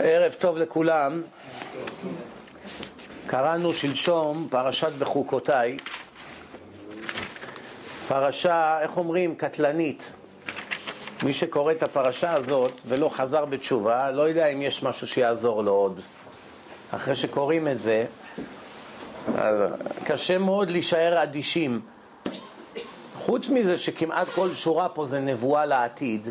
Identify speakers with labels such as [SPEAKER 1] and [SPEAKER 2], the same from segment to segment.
[SPEAKER 1] ערב טוב לכולם. קראנו שלשום פרשת בחוקותיי. פרשה, איך אומרים, קטלנית. מי שקורא את הפרשה הזאת ולא חזר בתשובה, לא יודע אם יש משהו שיעזור לו עוד. אחרי שקוראים את זה, אז קשה מאוד להישאר אדישים. חוץ מזה שכמעט כל שורה פה זה נבואה לעתיד,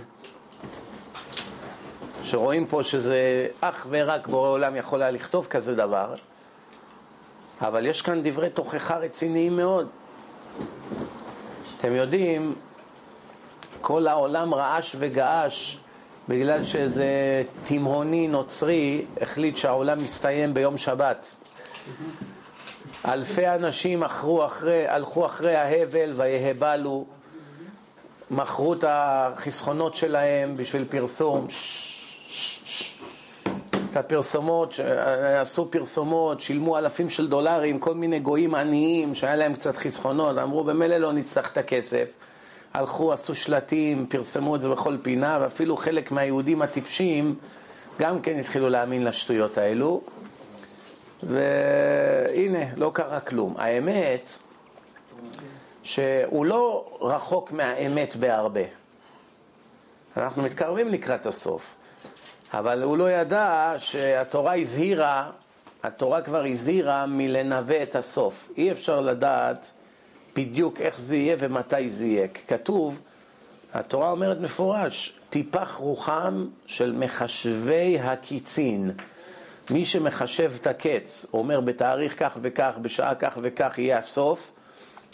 [SPEAKER 1] שרואים פה שזה אך ורק בורא עולם יכול היה לכתוב כזה דבר, אבל יש כאן דברי תוכחה רציניים מאוד. אתם יודעים, כל העולם רעש וגעש בגלל שאיזה תימהוני נוצרי החליט שהעולם מסתיים ביום שבת. אלפי אנשים אחרו אחרי, הלכו אחרי ההבל ויהבלו, מכרו את החסכונות שלהם בשביל פרסום. את הפרסומות, עשו פרסומות, שילמו אלפים של דולרים, כל מיני גויים עניים שהיה להם קצת חסכונות, אמרו במילא לא נצטרך את הכסף. הלכו, עשו שלטים, פרסמו את זה בכל פינה, ואפילו חלק מהיהודים הטיפשים גם כן התחילו להאמין לשטויות האלו. והנה, לא קרה כלום. האמת שהוא לא רחוק מהאמת בהרבה. אנחנו מתקרבים לקראת הסוף. אבל הוא לא ידע שהתורה הזהירה, התורה כבר הזהירה מלנבא את הסוף. אי אפשר לדעת בדיוק איך זה יהיה ומתי זה יהיה. כתוב, התורה אומרת מפורש, טיפח רוחם של מחשבי הקיצין. מי שמחשב את הקץ, אומר בתאריך כך וכך, בשעה כך וכך יהיה הסוף,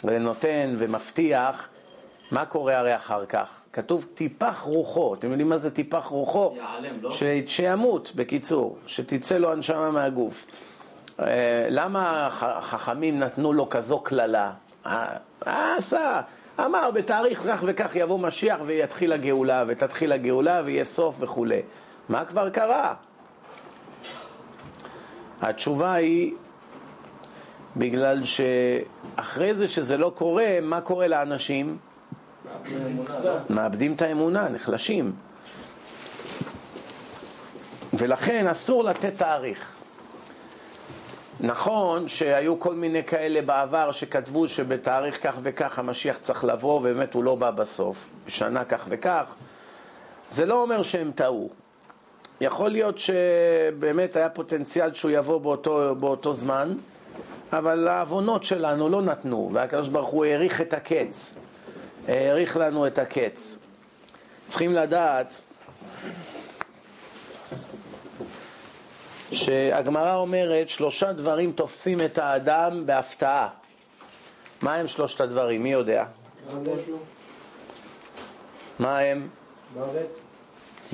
[SPEAKER 1] ונותן ומבטיח, מה קורה הרי אחר כך? כתוב טיפח רוחו, אתם יודעים מה זה טיפח רוחו?
[SPEAKER 2] יעלם, לא?
[SPEAKER 1] ש... שימות, בקיצור, שתצא לו הנשמה מהגוף. אה, למה החכמים נתנו לו כזו קללה? אה, עשה, אמר בתאריך כך וכך יבוא משיח ויתחיל הגאולה, ותתחיל הגאולה ויהיה סוף וכולי. מה כבר קרה? התשובה היא בגלל שאחרי זה שזה לא קורה, מה קורה לאנשים? מאבדים את האמונה, נחלשים. ולכן אסור לתת תאריך. נכון שהיו כל מיני כאלה בעבר שכתבו שבתאריך כך וכך המשיח צריך לבוא, ובאמת הוא לא בא בסוף, בשנה כך וכך. זה לא אומר שהם טעו. יכול להיות שבאמת היה פוטנציאל שהוא יבוא באותו, באותו זמן, אבל העוונות שלנו לא נתנו, והקדוש ברוך הוא האריך את הקץ. האריך לנו את הקץ. צריכים לדעת שהגמרא אומרת שלושה דברים תופסים את האדם בהפתעה. מה הם שלושת הדברים? מי יודע? מה הם?
[SPEAKER 3] מוות.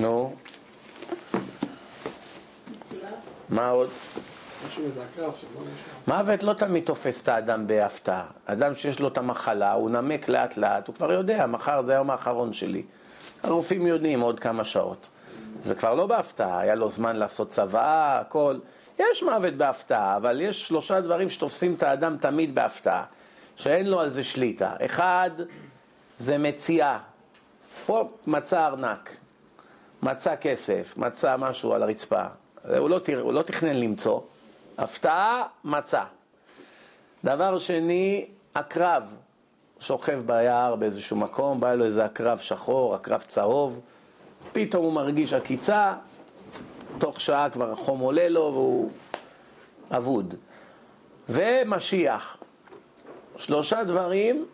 [SPEAKER 1] נו. מה עוד?
[SPEAKER 3] נשמע.
[SPEAKER 1] מוות לא תמיד תופס את האדם בהפתעה. אדם שיש לו את המחלה, הוא נמק לאט לאט, הוא כבר יודע, מחר זה היום האחרון שלי. הרופאים יודעים עוד כמה שעות. זה כבר לא בהפתעה, היה לו זמן לעשות צוואה, הכל. יש מוות בהפתעה, אבל יש שלושה דברים שתופסים את האדם תמיד בהפתעה, שאין לו על זה שליטה. אחד, זה מציאה. פה מצא ארנק, מצא כסף, מצא משהו על הרצפה. הוא לא, הוא לא תכנן למצוא. הפתעה, מצא. דבר שני, עקרב שוכב ביער באיזשהו מקום, בא לו איזה עקרב שחור, עקרב צהוב, פתאום הוא מרגיש עקיצה, תוך שעה כבר החום עולה לו והוא אבוד. ומשיח, שלושה דברים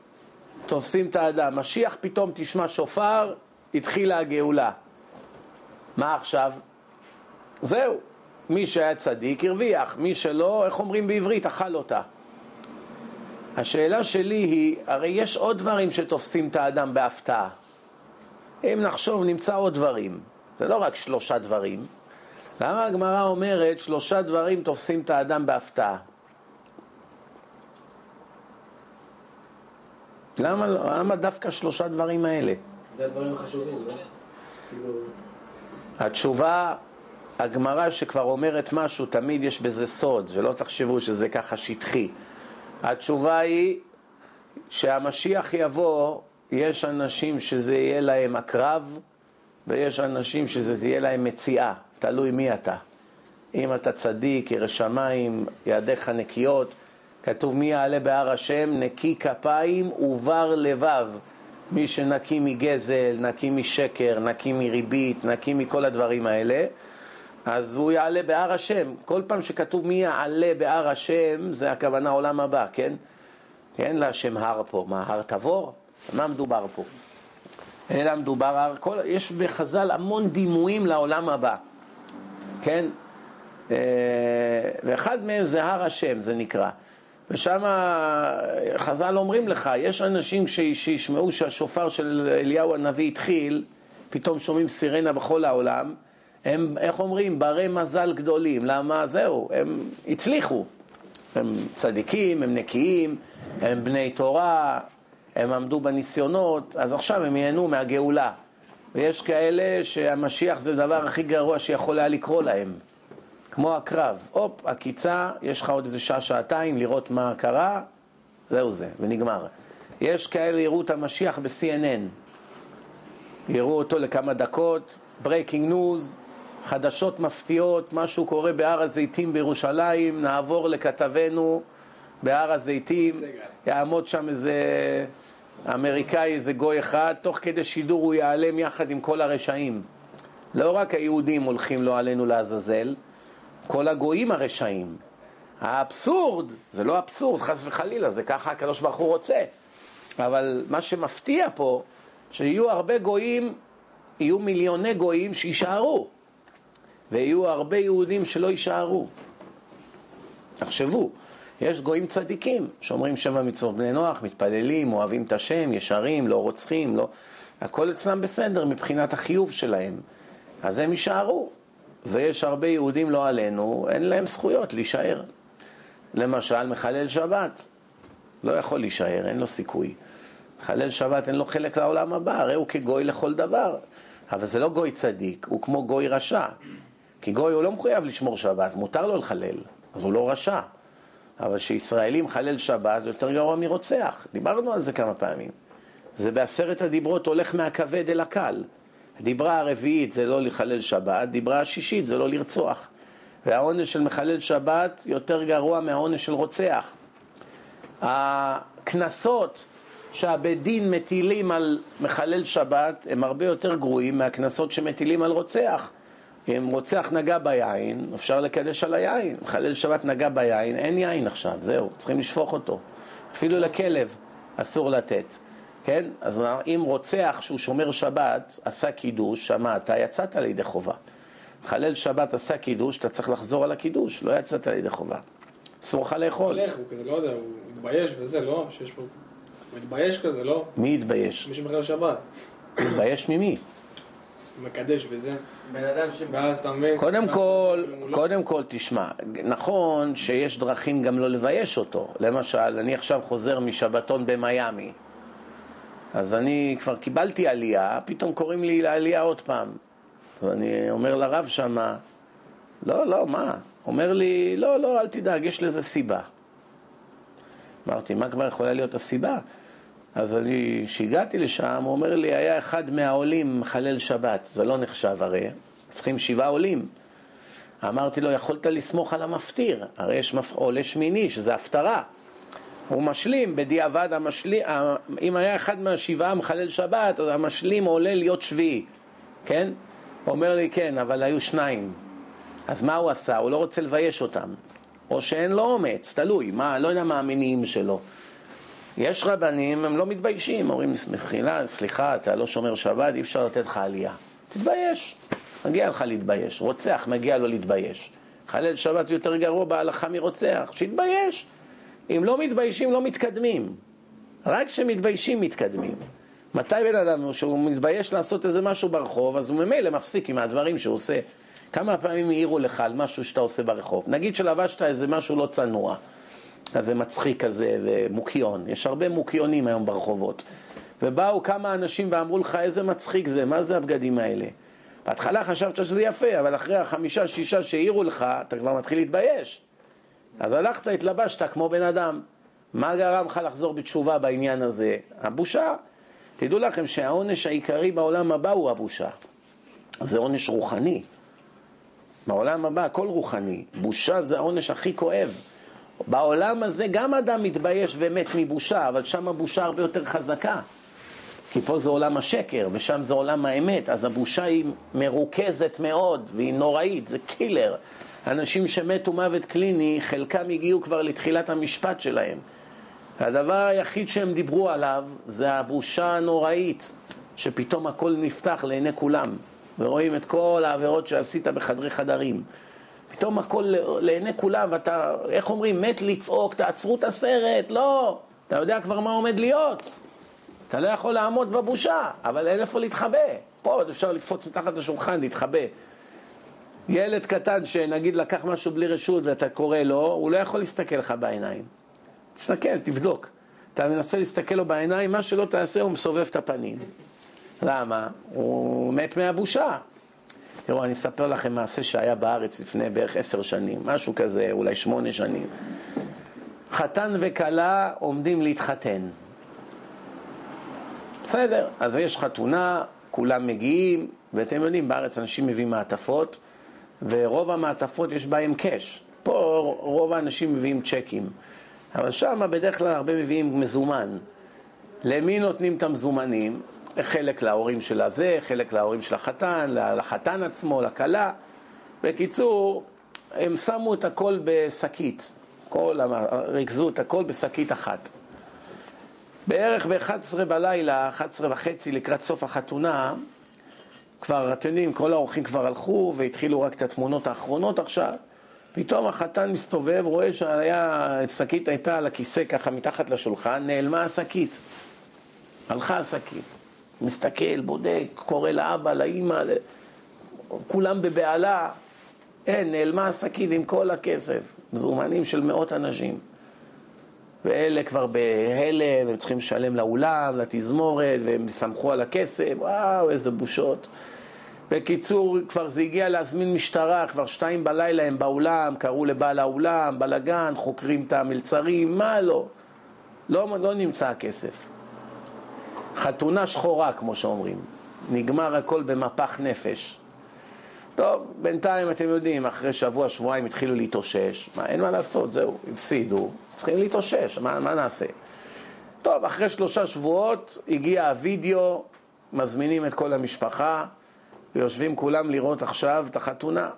[SPEAKER 1] תופסים את האדם. משיח פתאום תשמע שופר, התחילה הגאולה. מה עכשיו? זהו, מי שהיה צדיק הרוויח, מי שלא, איך אומרים בעברית, אכל אותה. השאלה שלי היא, הרי יש עוד דברים שתופסים את האדם בהפתעה. אם נחשוב, נמצא עוד דברים. זה לא רק שלושה דברים. למה הגמרא אומרת שלושה דברים תופסים את האדם בהפתעה? למה, למה דווקא שלושה דברים האלה?
[SPEAKER 3] זה הדברים החשובים, לא?
[SPEAKER 1] התשובה, הגמרא שכבר אומרת משהו, תמיד יש בזה סוד, ולא תחשבו שזה ככה שטחי. התשובה היא שהמשיח יבוא, יש אנשים שזה יהיה להם הקרב, ויש אנשים שזה תהיה להם מציאה, תלוי מי אתה. אם אתה צדיק, ירא שמיים, ידיך נקיות. כתוב מי יעלה בהר השם, נקי כפיים ובר לבב. מי שנקי מגזל, נקי משקר, נקי מריבית, נקי מכל הדברים האלה, אז הוא יעלה בהר השם. כל פעם שכתוב מי יעלה בהר השם, זה הכוונה עולם הבא, כן? אין להשם הר פה. מה, הר תבור? מה מדובר פה? אלא מדובר, הר, כל, יש בחז"ל המון דימויים לעולם הבא, כן? אה, ואחד מהם זה הר השם, זה נקרא. ושם חז"ל אומרים לך, יש אנשים שישמעו שהשופר של אליהו הנביא התחיל, פתאום שומעים סירנה בכל העולם, הם, איך אומרים, ברי מזל גדולים. למה? זהו, הם הצליחו. הם צדיקים, הם נקיים, הם בני תורה, הם עמדו בניסיונות, אז עכשיו הם ייהנו מהגאולה. ויש כאלה שהמשיח זה הדבר הכי גרוע שיכול היה לקרות להם. כמו הקרב, הופ, עקיצה, יש לך עוד איזה שעה, שעתיים לראות מה קרה, זהו זה, ונגמר. יש כאלה יראו את המשיח ב-CNN, יראו אותו לכמה דקות, breaking news, חדשות מפתיעות, משהו קורה בהר הזיתים בירושלים, נעבור לכתבנו בהר הזיתים, יעמוד שם איזה אמריקאי, איזה גוי אחד, תוך כדי שידור הוא ייעלם יחד עם כל הרשעים. לא רק היהודים הולכים לא עלינו לעזאזל, כל הגויים הרשעים. האבסורד, זה לא אבסורד, חס וחלילה, זה ככה הקדוש ברוך הוא רוצה. אבל מה שמפתיע פה, שיהיו הרבה גויים, יהיו מיליוני גויים שיישארו, ויהיו הרבה יהודים שלא יישארו. תחשבו, יש גויים צדיקים, שומרים שבע מצוות בני נוח, מתפללים, אוהבים את השם, ישרים, לא רוצחים, לא... הכל אצלם בסדר מבחינת החיוב שלהם. אז הם יישארו. ויש הרבה יהודים לא עלינו, אין להם זכויות להישאר. למשל, מחלל שבת, לא יכול להישאר, אין לו סיכוי. מחלל שבת אין לו חלק לעולם הבא, הרי הוא כגוי לכל דבר. אבל זה לא גוי צדיק, הוא כמו גוי רשע. כי גוי הוא לא מחויב לשמור שבת, מותר לו לחלל, אז הוא לא רשע. אבל כשישראלי מחלל שבת זה יותר גרוע מרוצח, דיברנו על זה כמה פעמים. זה בעשרת הדיברות הולך מהכבד אל הקל. דיברה הרביעית זה לא לחלל שבת, דיברה השישית זה לא לרצוח. והעונש של מחלל שבת יותר גרוע מהעונש של רוצח. הקנסות שהבית דין מטילים על מחלל שבת הם הרבה יותר גרועים מהקנסות שמטילים על רוצח. אם רוצח נגע ביין, אפשר לקדש על היין. מחלל שבת נגע ביין, אין יין עכשיו, זהו, צריכים לשפוך אותו. אפילו לכלב אסור לתת. כן? אז אם רוצח שהוא שומר שבת עשה קידוש, שמעת, יצאת לידי חובה. מחלל שבת עשה קידוש, אתה צריך לחזור על הקידוש, לא יצאת לידי חובה. אסור לך לאכול.
[SPEAKER 3] הוא כזה, לא יודע, הוא מתבייש וזה, לא? שיש פה... הוא מתבייש כזה, לא?
[SPEAKER 1] מי התבייש?
[SPEAKER 3] מי שמחלל שבת.
[SPEAKER 1] מתבייש ממי?
[SPEAKER 3] מקדש וזה.
[SPEAKER 2] בן אדם ש...
[SPEAKER 3] ואז אתה מבין...
[SPEAKER 1] קודם כל, קודם כל תשמע, נכון שיש דרכים גם לא לבייש אותו. למשל, אני עכשיו חוזר משבתון במיאמי. אז אני כבר קיבלתי עלייה, פתאום קוראים לי לעלייה עוד פעם. ואני אומר לרב שמה, לא, לא, מה? אומר לי, לא, לא, אל תדאג, יש לזה סיבה. אמרתי, מה כבר יכולה להיות הסיבה? אז אני, כשהגעתי לשם, הוא אומר לי, היה אחד מהעולים מחלל שבת, זה לא נחשב הרי, צריכים שבעה עולים. אמרתי לו, יכולת לסמוך על המפטיר, הרי יש מפ... עולה שמיני, שזה הפטרה. הוא משלים, בדיעבד המשלים, אם היה אחד מהשבעה מחלל שבת, אז המשלים עולה להיות שביעי, כן? הוא אומר לי, כן, אבל היו שניים. אז מה הוא עשה? הוא לא רוצה לבייש אותם. או שאין לו אומץ, תלוי, מה, לא יודע מה המניעים שלו. יש רבנים, הם לא מתביישים, אומרים, מחילה, סליחה, אתה לא שומר שבת, אי אפשר לתת לך עלייה. תתבייש, מגיע לך להתבייש. רוצח, מגיע לו להתבייש. חלל שבת יותר גרוע בהלכה מרוצח, שיתבייש. אם לא מתביישים, לא מתקדמים. רק כשמתביישים, מתקדמים. מתי בן אדם, שהוא מתבייש לעשות איזה משהו ברחוב, אז הוא ממילא מפסיק עם הדברים שהוא עושה. כמה פעמים העירו לך על משהו שאתה עושה ברחוב? נגיד שלבשת איזה משהו לא צנוע, כזה מצחיק כזה ומוקיון. יש הרבה מוקיונים היום ברחובות. ובאו כמה אנשים ואמרו לך איזה מצחיק זה, מה זה הבגדים האלה? בהתחלה חשבת שזה יפה, אבל אחרי החמישה, שישה שהעירו לך, אתה כבר מתחיל להתבייש. אז הלכת, התלבשת כמו בן אדם. מה גרם לך לחזור בתשובה בעניין הזה? הבושה. תדעו לכם שהעונש העיקרי בעולם הבא הוא הבושה. זה עונש רוחני. בעולם הבא הכל רוחני. בושה זה העונש הכי כואב. בעולם הזה גם אדם מתבייש ומת מבושה, אבל שם הבושה הרבה יותר חזקה. כי פה זה עולם השקר, ושם זה עולם האמת, אז הבושה היא מרוכזת מאוד, והיא נוראית, זה קילר. אנשים שמתו מוות קליני, חלקם הגיעו כבר לתחילת המשפט שלהם. הדבר היחיד שהם דיברו עליו זה הבושה הנוראית, שפתאום הכל נפתח לעיני כולם, ורואים את כל העבירות שעשית בחדרי חדרים. פתאום הכל לעיני כולם, ואתה, איך אומרים, מת לצעוק, תעצרו את הסרט, לא, אתה יודע כבר מה עומד להיות. אתה לא יכול לעמוד בבושה, אבל אין איפה להתחבא. פה עוד אפשר לקפוץ מתחת לשולחן, להתחבא. ילד קטן שנגיד לקח משהו בלי רשות ואתה קורא לו, הוא לא יכול להסתכל לך בעיניים. תסתכל, תבדוק. אתה מנסה להסתכל לו בעיניים, מה שלא תעשה הוא מסובב את הפנים. למה? הוא מת מהבושה. תראו, אני אספר לכם מעשה שהיה בארץ לפני בערך עשר שנים, משהו כזה, אולי שמונה שנים. חתן וכלה עומדים להתחתן. בסדר, אז יש חתונה, כולם מגיעים, ואתם יודעים, בארץ אנשים מביאים מעטפות, ורוב המעטפות יש בהם קאש. פה רוב האנשים מביאים צ'קים, אבל שם בדרך כלל הרבה מביאים מזומן. למי נותנים את המזומנים? חלק להורים של הזה, חלק להורים של החתן, לחתן עצמו, לכלה. בקיצור, הם שמו את הכל בשקית, ריכזו את הכל בשקית אחת. בערך ב-11 בלילה, 11 וחצי לקראת סוף החתונה, כבר, אתם יודעים, כל האורחים כבר הלכו והתחילו רק את התמונות האחרונות עכשיו. פתאום החתן מסתובב, רואה שהשקית הייתה על הכיסא ככה מתחת לשולחן, נעלמה השקית. הלכה השקית. מסתכל, בודק, קורא לאבא, לאימא, כולם בבהלה. אין, נעלמה השקית עם כל הכסף. מזומנים של מאות אנשים. ואלה כבר בהלם, הם צריכים לשלם לאולם, לתזמורת, והם סמכו על הכסף, וואו, איזה בושות. בקיצור, כבר זה הגיע להזמין משטרה, כבר שתיים בלילה הם באולם, קראו לבעל האולם, בלאגן, חוקרים את המלצרים, מה לא? לא, לא נמצא הכסף. חתונה שחורה, כמו שאומרים. נגמר הכל במפח נפש. טוב, בינתיים אתם יודעים, אחרי שבוע, שבועיים התחילו להתאושש. מה, אין מה לעשות, זהו, הפסידו. צריכים להתאושש, מה, מה נעשה? טוב, אחרי שלושה שבועות הגיע הווידאו, מזמינים את כל המשפחה, ויושבים כולם לראות עכשיו את החתונה.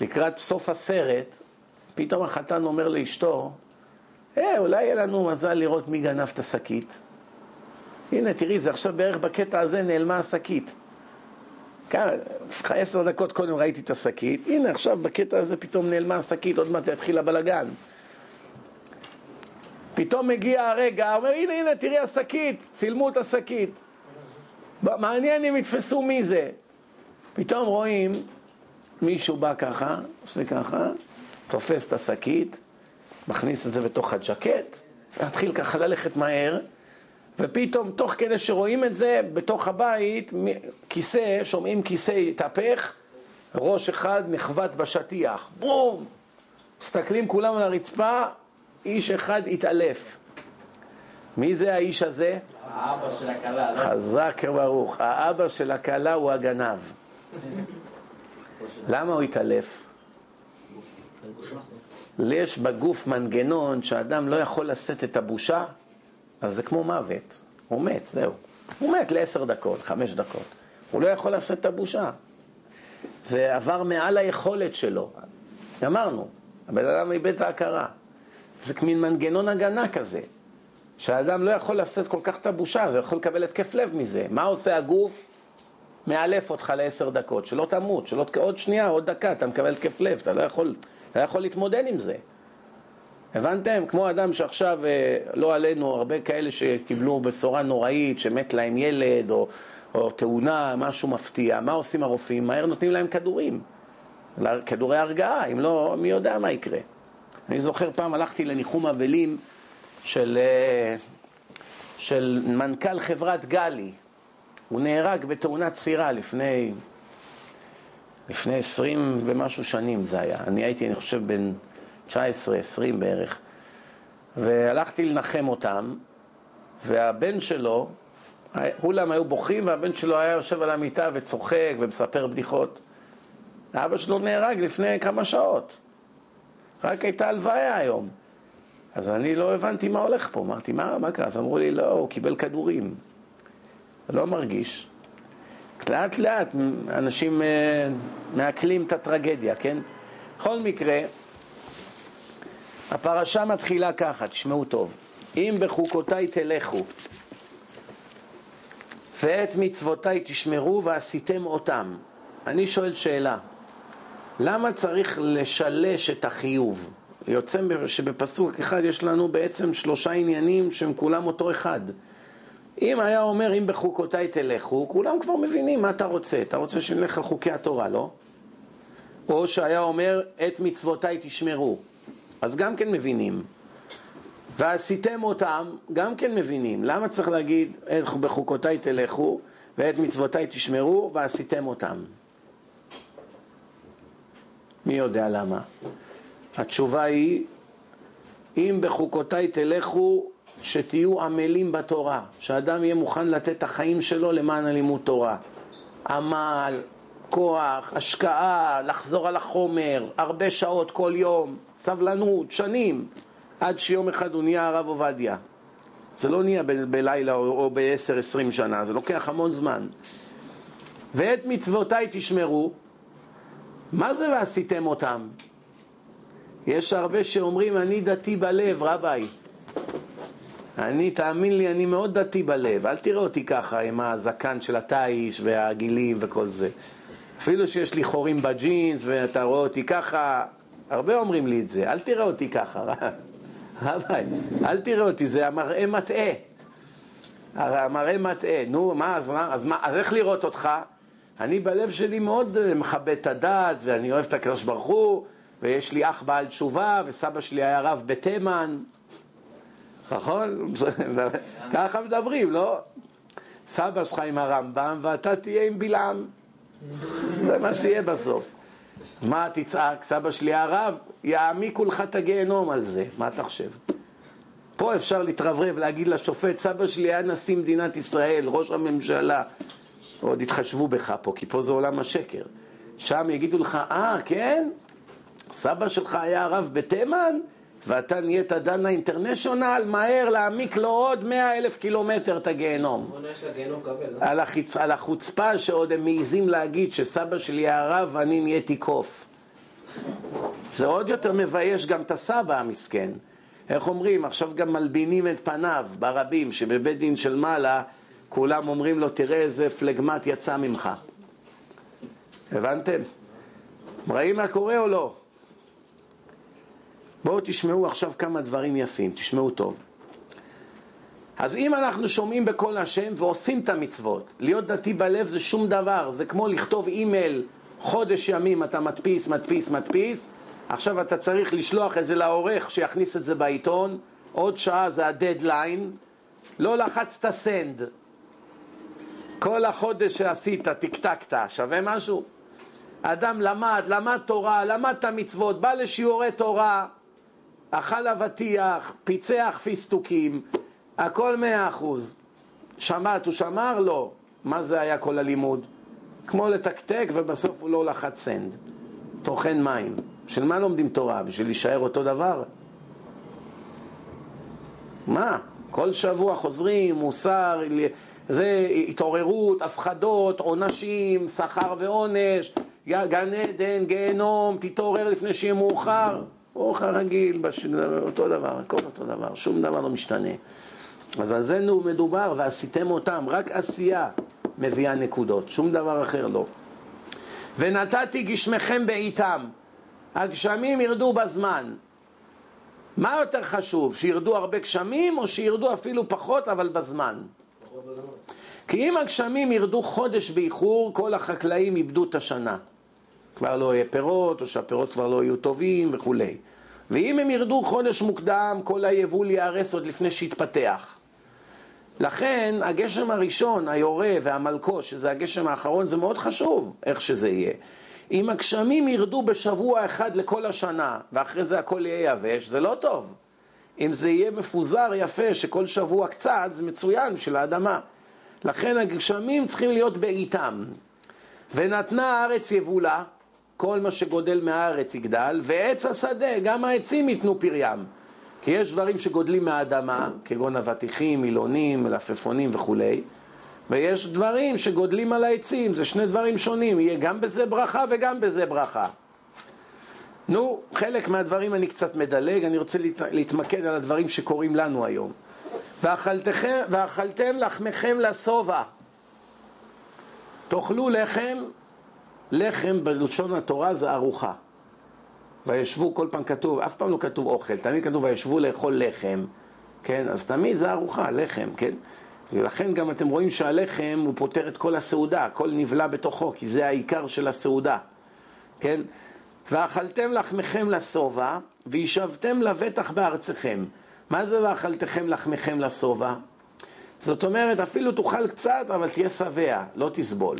[SPEAKER 1] לקראת סוף הסרט, פתאום החתן אומר לאשתו, אה, אולי יהיה לנו מזל לראות מי גנב את השקית. הנה, תראי, זה עכשיו בערך בקטע הזה נעלמה השקית. עשר דקות קודם ראיתי את השקית, הנה עכשיו בקטע הזה פתאום נעלמה השקית, עוד מעט יתחיל הבלגן. פתאום מגיע הרגע, אומר הנה הנה תראי השקית, צילמו את השקית. מעניין אם יתפסו מי זה. פתאום רואים מישהו בא ככה, עושה ככה, תופס את השקית, מכניס את זה בתוך הג'קט, והתחיל ככה ללכת מהר, ופתאום תוך כדי שרואים את זה, בתוך הבית, כיסא, שומעים כיסא התהפך, ראש אחד נחבט בשטיח, בום! מסתכלים כולם על הרצפה, איש אחד התעלף. מי זה האיש הזה?
[SPEAKER 2] האבא של הכלה. לא?
[SPEAKER 1] חזק וברוך. האבא של הכלה הוא הגנב. למה הוא התעלף? יש בגוף מנגנון שאדם לא יכול לשאת את הבושה, אז זה כמו מוות. הוא מת, זהו. הוא מת לעשר דקות, חמש דקות. הוא לא יכול לשאת את הבושה. זה עבר מעל היכולת שלו. גמרנו. הבן אדם איבד את ההכרה. זה מין מנגנון הגנה כזה, שהאדם לא יכול לשאת כל כך את הבושה, זה יכול לקבל התקף לב מזה. מה עושה הגוף? מאלף אותך לעשר דקות, שלא תמות, שלא עוד שנייה, עוד דקה, אתה מקבל התקף לב, אתה לא יכול, אתה לא יכול להתמודד עם זה. הבנתם? כמו אדם שעכשיו, אה, לא עלינו, הרבה כאלה שקיבלו בשורה נוראית, שמת להם ילד, או, או תאונה, משהו מפתיע, מה עושים הרופאים? מהר נותנים להם כדורים. כדורי הרגעה, אם לא, מי יודע מה יקרה. אני זוכר פעם הלכתי לניחום אבלים של, אה, של מנכ"ל חברת גלי. הוא נהרג בתאונת סירה לפני, לפני עשרים ומשהו שנים זה היה. אני הייתי, אני חושב, בן 19-20 בערך. והלכתי לנחם אותם, והבן שלו, כולם היו בוכים, והבן שלו היה יושב על המיטה וצוחק ומספר בדיחות. אבא שלו נהרג לפני כמה שעות. רק הייתה הלוויה היום. אז אני לא הבנתי מה הולך פה. אמרתי, מה, מה קרה? אז אמרו לי, לא, הוא קיבל כדורים. לא מרגיש. לאט לאט אנשים אה, מעכלים את הטרגדיה, כן? בכל מקרה, הפרשה מתחילה ככה, תשמעו טוב. אם בחוקותיי תלכו ואת מצוותיי תשמרו ועשיתם אותם. אני שואל שאלה, למה צריך לשלש את החיוב? יוצא שבפסוק אחד יש לנו בעצם שלושה עניינים שהם כולם אותו אחד. אם היה אומר אם בחוקותיי תלכו, כולם כבר מבינים מה אתה רוצה. אתה רוצה שנלך על חוקי התורה, לא? או שהיה אומר את מצוותיי תשמרו. אז גם כן מבינים. ועשיתם אותם, גם כן מבינים. למה צריך להגיד בחוקותיי תלכו ואת מצוותיי תשמרו ועשיתם אותם? מי יודע למה? התשובה היא, אם בחוקותיי תלכו, שתהיו עמלים בתורה, שאדם יהיה מוכן לתת את החיים שלו למען הלימוד תורה. עמל, כוח, השקעה, לחזור על החומר, הרבה שעות כל יום, סבלנות, שנים, עד שיום אחד הוא נהיה הרב עובדיה. זה לא נהיה בלילה או בעשר עשרים שנה, זה לוקח המון זמן. ואת מצוותיי תשמרו, מה זה ועשיתם אותם? יש הרבה שאומרים, אני דתי בלב, רביי. אני, תאמין לי, אני מאוד דתי בלב. אל תראה אותי ככה עם הזקן של התיש והגילים וכל זה. אפילו שיש לי חורים בג'ינס ואתה רואה אותי ככה, הרבה אומרים לי את זה. אל תראה אותי ככה, רביי. אל תראה אותי, זה המראה מטעה. המראה מטעה. נו, מה, אז, אז, מה, אז איך לראות אותך? אני בלב שלי מאוד אה, מכבד את הדת, ואני אוהב את הקדוש ברוך הוא, ויש לי אח בעל תשובה, וסבא שלי היה רב בתימן. נכון? ככה מדברים, לא? סבא שלך עם הרמב"ם, ואתה תהיה עם בלעם. זה מה שיהיה בסוף. מה תצעק? סבא שלי הרב, יעמיקו לך את הגיהנום על זה. מה אתה חושב? פה אפשר להתרברב, להגיד לשופט, סבא שלי היה נשיא מדינת ישראל, ראש הממשלה. עוד יתחשבו בך פה, כי פה זה עולם השקר. שם יגידו לך, אה, כן? סבא שלך היה הרב בתימן, ואתה נהיית דנה אינטרנשיונל, מהר להעמיק לו עוד מאה אלף קילומטר את הגיהנום. על, החיצ... על החוצפה שעוד הם מעיזים להגיד שסבא שלי היה הרב ואני נהייתי קוף. זה עוד יותר מבייש גם את הסבא המסכן. איך אומרים, עכשיו גם מלבינים את פניו ברבים, שבבית דין של מעלה כולם אומרים לו, תראה איזה פלגמט יצא ממך. הבנתם? רואים מה קורה או לא? בואו תשמעו עכשיו כמה דברים יפים, תשמעו טוב. אז אם אנחנו שומעים בקול השם ועושים את המצוות, להיות דתי בלב זה שום דבר, זה כמו לכתוב אימייל חודש ימים אתה מדפיס, מדפיס, מדפיס, עכשיו אתה צריך לשלוח את זה לעורך שיכניס את זה בעיתון, עוד שעה זה הדדליין, לא לחצת send. כל החודש שעשית, טקטקת, שווה משהו? אדם למד, למד תורה, למד את המצוות, בא לשיעורי תורה, אכל אבטיח, פיצח פיסטוקים, הכל מאה אחוז. שמעת, הוא שמר? לא. מה זה היה כל הלימוד? כמו לתקתק ובסוף הוא לא לחץ סנד. טוחן מים. של מה לומדים תורה? בשביל להישאר אותו דבר? מה? כל שבוע חוזרים, מוסר, זה התעוררות, הפחדות, עונשים, שכר ועונש, גן עדן, גיהנום, תתעורר לפני שיהיה מאוחר. אורך הרגיל, בש... אותו דבר, הכל אותו דבר, שום דבר לא משתנה. אז על זה נו מדובר, ועשיתם אותם, רק עשייה מביאה נקודות, שום דבר אחר לא. ונתתי גשמכם בעיתם, הגשמים ירדו בזמן. מה יותר חשוב, שירדו הרבה גשמים או שירדו אפילו פחות אבל בזמן? כי אם הגשמים ירדו חודש באיחור, כל החקלאים איבדו את השנה. כבר לא יהיה פירות, או שהפירות כבר לא יהיו טובים וכולי. ואם הם ירדו חודש מוקדם, כל היבול ייהרס עוד לפני שיתפתח. לכן הגשם הראשון, היורה והמלכו, שזה הגשם האחרון, זה מאוד חשוב איך שזה יהיה. אם הגשמים ירדו בשבוע אחד לכל השנה, ואחרי זה הכל יהיה יבש, זה לא טוב. אם זה יהיה מפוזר יפה, שכל שבוע קצת, זה מצוין בשביל האדמה. לכן הגשמים צריכים להיות בעיתם. ונתנה הארץ יבולה, כל מה שגודל מהארץ יגדל, ועץ השדה, גם העצים ייתנו פריים. כי יש דברים שגודלים מהאדמה, כגון אבטיחים, מילונים, מלפפונים וכולי, ויש דברים שגודלים על העצים, זה שני דברים שונים, יהיה גם בזה ברכה וגם בזה ברכה. נו, חלק מהדברים אני קצת מדלג, אני רוצה להת... להתמקד על הדברים שקורים לנו היום. ואכלתם, ואכלתם לחמכם לשובע. תאכלו לחם, לחם בלשון התורה זה ארוחה. וישבו, כל פעם כתוב, אף פעם לא כתוב אוכל, תמיד כתוב וישבו לאכול לחם, כן? אז תמיד זה ארוחה, לחם, כן? ולכן גם אתם רואים שהלחם הוא פותר את כל הסעודה, הכל נבלע בתוכו, כי זה העיקר של הסעודה, כן? ואכלתם לחמכם לשובע, וישבתם לבטח בארצכם. מה זה ואכלתכם לחמכם לשובע? זאת אומרת, אפילו תאכל קצת, אבל תהיה שבע, לא תסבול.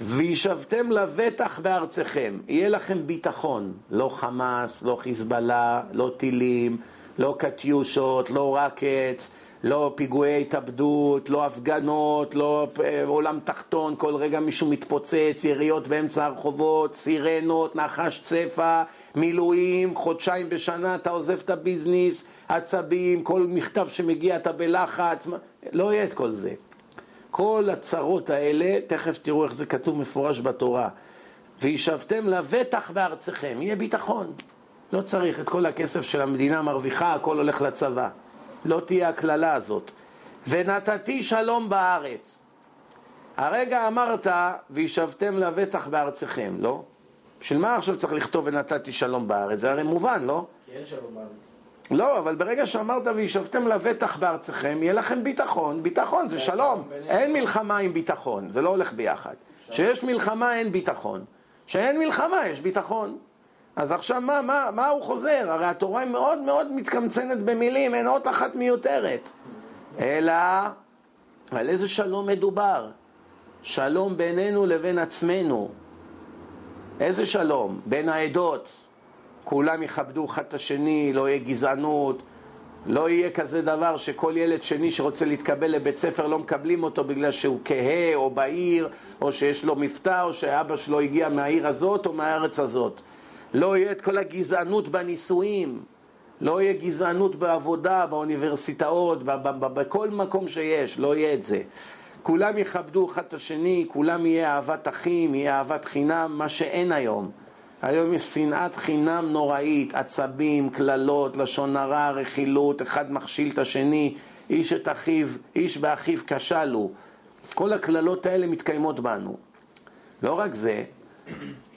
[SPEAKER 1] וישבתם לבטח בארצכם, יהיה לכם ביטחון, לא חמאס, לא חיזבאללה, לא טילים, לא קטיושות, לא רקץ, לא פיגועי התאבדות, לא הפגנות, לא אה, עולם תחתון, כל רגע מישהו מתפוצץ, יריות באמצע הרחובות, סירנות, נחש צפה, מילואים, חודשיים בשנה אתה עוזב את הביזנס, עצבים, כל מכתב שמגיע אתה בלחץ, לא יהיה את כל זה. כל הצרות האלה, תכף תראו איך זה כתוב מפורש בתורה. וישבתם לבטח בארצכם, יהיה ביטחון. לא צריך את כל הכסף של המדינה מרוויחה, הכל הולך לצבא. לא תהיה הקללה הזאת. ונתתי שלום בארץ. הרגע אמרת, וישבתם לבטח בארצכם, לא? בשביל מה עכשיו צריך לכתוב ונתתי שלום בארץ? זה הרי מובן, לא?
[SPEAKER 2] כי אין שלום בארץ.
[SPEAKER 1] לא, אבל ברגע שאמרת וישבתם לבטח בארצכם, יהיה לכם ביטחון, ביטחון זה שלום. אין מלחמה עם ביטחון, זה לא הולך ביחד. כשיש מלחמה אין ביטחון. כשאין מלחמה יש ביטחון. אז עכשיו מה, מה, מה הוא חוזר? הרי התורה היא מאוד מאוד מתקמצנת במילים, אין אות אחת מיותרת. אלא על איזה שלום מדובר? שלום בינינו לבין עצמנו. איזה שלום? בין העדות. כולם יכבדו אחד את השני, לא יהיה גזענות, לא יהיה כזה דבר שכל ילד שני שרוצה להתקבל לבית ספר לא מקבלים אותו בגלל שהוא כהה או בעיר, או שיש לו מבטא, או שאבא שלו הגיע מהעיר הזאת או מהארץ הזאת. לא יהיה את כל הגזענות בנישואים, לא יהיה גזענות בעבודה, באוניברסיטאות, בכל מקום שיש, לא יהיה את זה. כולם יכבדו אחד את השני, כולם יהיה אהבת אחים, יהיה אהבת חינם, מה שאין היום. היום יש שנאת חינם נוראית, עצבים, קללות, לשון הרע, רכילות, אחד מכשיל את השני, איש את אחיו, איש באחיו כשל הוא. כל הקללות האלה מתקיימות בנו. לא רק זה,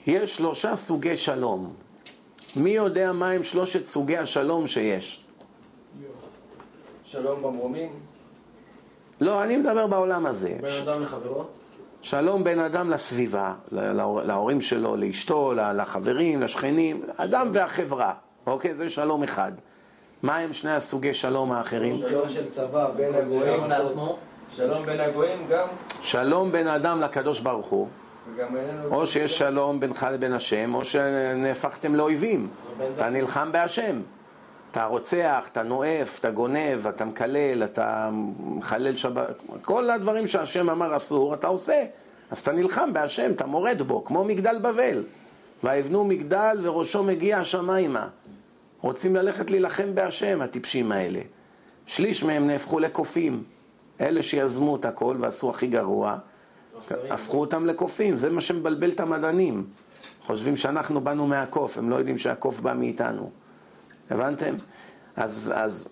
[SPEAKER 1] יש שלושה סוגי שלום. מי יודע מה הם שלושת סוגי השלום שיש?
[SPEAKER 2] שלום במרומים,
[SPEAKER 1] לא, אני מדבר בעולם הזה.
[SPEAKER 2] בין אדם לחברו.
[SPEAKER 1] שלום בין אדם לסביבה, להור- להורים שלו, לאשתו, ל- לחברים, לשכנים, אדם והחברה, אוקיי? זה שלום אחד. מה הם שני הסוגי שלום האחרים?
[SPEAKER 2] שלום של צבא בין הגויים לעצמו. שלום בין הגויים גם,
[SPEAKER 1] שלום בין אדם לקדוש ברוך הוא. או שיש שלום בינך לבין השם, או שנהפכתם לאויבים. אתה נלחם בהשם. אתה רוצח, אתה נואף, אתה גונב, אתה מקלל, אתה מחלל שבת, כל הדברים שהשם אמר אסור, אתה עושה. אז אתה נלחם בהשם, אתה מורד בו, כמו מגדל בבל. ויבנו מגדל וראשו מגיע השמיימה. רוצים ללכת להילחם בהשם, הטיפשים האלה. שליש מהם נהפכו לקופים. אלה שיזמו את הכל ועשו הכי גרוע, הפכו אותם לקופים, זה מה שמבלבל את המדענים. חושבים שאנחנו באנו מהקוף, הם לא יודעים שהקוף בא מאיתנו. הבנתם? אז, אז,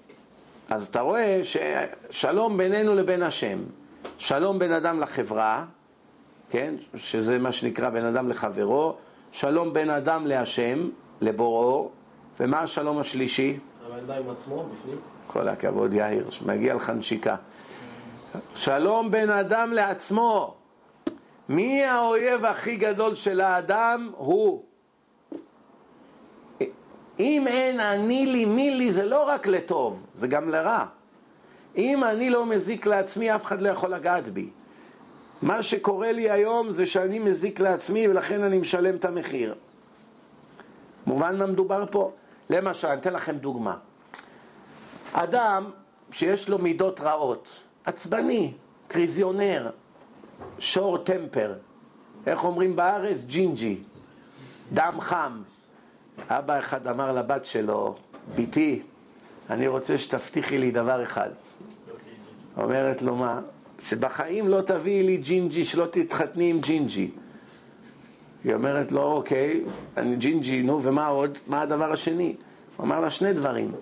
[SPEAKER 1] אז אתה רואה ששלום בינינו לבין השם, שלום בין אדם לחברה, כן? שזה מה שנקרא בין אדם לחברו, שלום בין אדם להשם, לבוראו, ומה השלום השלישי?
[SPEAKER 2] הבן אדם עם עצמו בפנים.
[SPEAKER 1] כל הכבוד יאיר, שמגיע לך נשיקה. שלום בין אדם לעצמו. מי האויב הכי גדול של האדם? הוא. אם אין אני לי מי לי זה לא רק לטוב, זה גם לרע. אם אני לא מזיק לעצמי, אף אחד לא יכול לגעת בי. מה שקורה לי היום זה שאני מזיק לעצמי ולכן אני משלם את המחיר. מובן מה מדובר פה? למשל, אני אתן לכם דוגמה. אדם שיש לו מידות רעות, עצבני, קריזיונר, short temper, איך אומרים בארץ? ג'ינג'י. דם חם. אבא אחד אמר לבת שלו, בתי, אני רוצה שתבטיחי לי דבר אחד. אומרת לו, מה? שבחיים לא תביאי לי ג'ינג'י, שלא תתחתני עם ג'ינג'י. היא אומרת לו, אוקיי, אני ג'ינג'י, נו, ומה עוד? מה הדבר השני? הוא אמר לה שני דברים.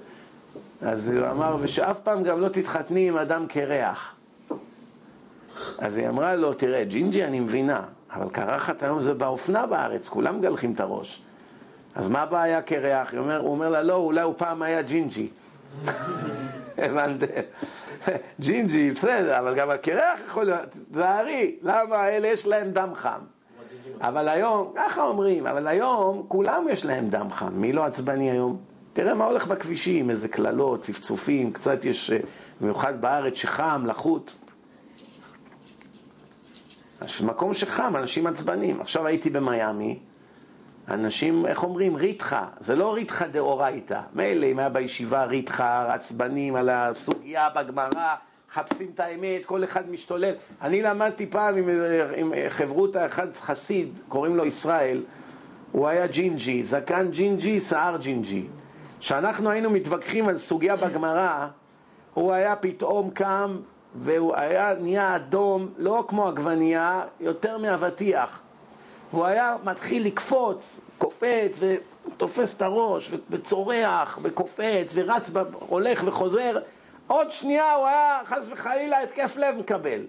[SPEAKER 1] אז הוא אמר, ושאף פעם גם לא תתחתני עם אדם קרח. אז היא אמרה לו, תראה, ג'ינג'י אני מבינה, אבל קרחת היום זה באופנה בארץ, כולם מגלחים את הראש. אז מה הבעיה קרח? הוא אומר, הוא אומר לה, לא, אולי הוא פעם היה ג'ינג'י. הבנתם? ג'ינג'י, בסדר, אבל גם הקרח יכול להיות, תזהרי, למה האלה יש להם דם חם? אבל היום, ככה אומרים, אבל היום כולם יש להם דם חם, מי לא עצבני היום? תראה מה הולך בכבישים, איזה קללות, צפצופים, קצת יש, אה, במיוחד בארץ שחם, לחות. מקום שחם, אנשים עצבנים. עכשיו הייתי במיאמי, אנשים, איך אומרים, ריתחה, זה לא ריתחה דאורייתא. מילא אם היה בישיבה ריתחה, עצבנים על הסוגיה בגמרא, מחפשים את האמת, כל אחד משתולל. אני למדתי פעם עם, עם חברותא אחד חסיד, קוראים לו ישראל, הוא היה ג'ינג'י, זקן ג'ינג'י, שיער ג'ינג'י. כשאנחנו היינו מתווכחים על סוגיה בגמרא, הוא היה פתאום קם והוא היה נהיה אדום, לא כמו עגבנייה, יותר מאבטיח. והוא היה מתחיל לקפוץ, קופץ ותופס את הראש וצורח וקופץ ורץ, הולך וחוזר. עוד שנייה הוא היה חס וחלילה התקף לב מקבל.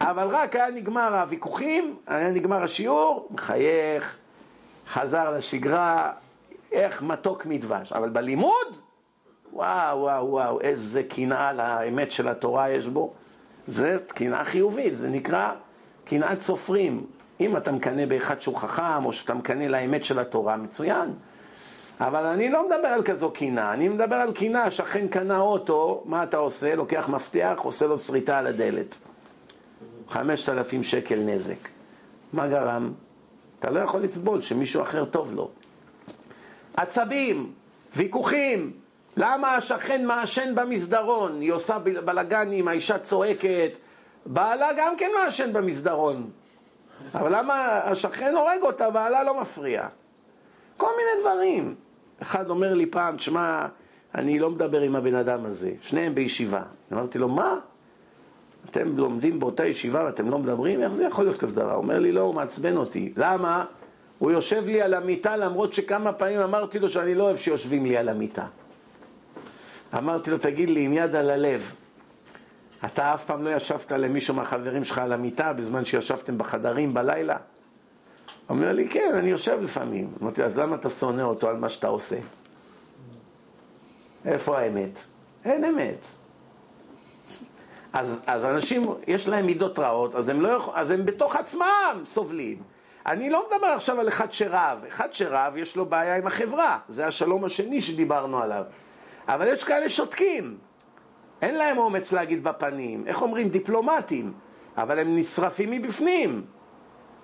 [SPEAKER 1] אבל רק היה נגמר הוויכוחים, היה נגמר השיעור, מחייך, חזר לשגרה, איך מתוק מדבש. אבל בלימוד, וואו, וואו, וואו, איזה קנאה לאמת של התורה יש בו. זה קנאה חיובית, זה נקרא קנאת סופרים. אם אתה מקנא באחד שהוא חכם, או שאתה מקנא לאמת של התורה, מצוין. אבל אני לא מדבר על כזו קנאה, אני מדבר על קנאה, שכן קנה אוטו, מה אתה עושה? לוקח מפתח, עושה לו שריטה על הדלת. חמשת אלפים שקל נזק. מה גרם? אתה לא יכול לסבול שמישהו אחר טוב לו. עצבים, ויכוחים, למה השכן מעשן במסדרון? היא עושה בלאגנים, האישה צועקת, בעלה גם כן מעשן במסדרון. אבל למה השכן הורג אותה, בעלה לא מפריע? כל מיני דברים. אחד אומר לי פעם, תשמע, אני לא מדבר עם הבן אדם הזה, שניהם בישיבה. אמרתי לו, מה? אתם לומדים באותה ישיבה ואתם לא מדברים? איך זה יכול להיות כזה דבר? הוא אומר לי, לא, הוא מעצבן אותי. למה? הוא יושב לי על המיטה למרות שכמה פעמים אמרתי לו שאני לא אוהב שיושבים לי על המיטה. אמרתי לו, תגיד לי, עם יד על הלב, אתה אף פעם לא ישבת למישהו מהחברים שלך על המיטה בזמן שישבתם בחדרים בלילה? אומר לי, כן, אני יושב לפעמים. אמרתי, אז למה אתה שונא אותו על מה שאתה עושה? איפה האמת? אין אמת. אז, אז אנשים, יש להם מידות רעות, אז הם, לא יכול, אז הם בתוך עצמם סובלים. אני לא מדבר עכשיו על אחד שרב. אחד שרב, יש לו בעיה עם החברה. זה השלום השני שדיברנו עליו. אבל יש כאלה שותקים. אין להם אומץ להגיד בפנים. איך אומרים? דיפלומטים. אבל הם נשרפים מבפנים.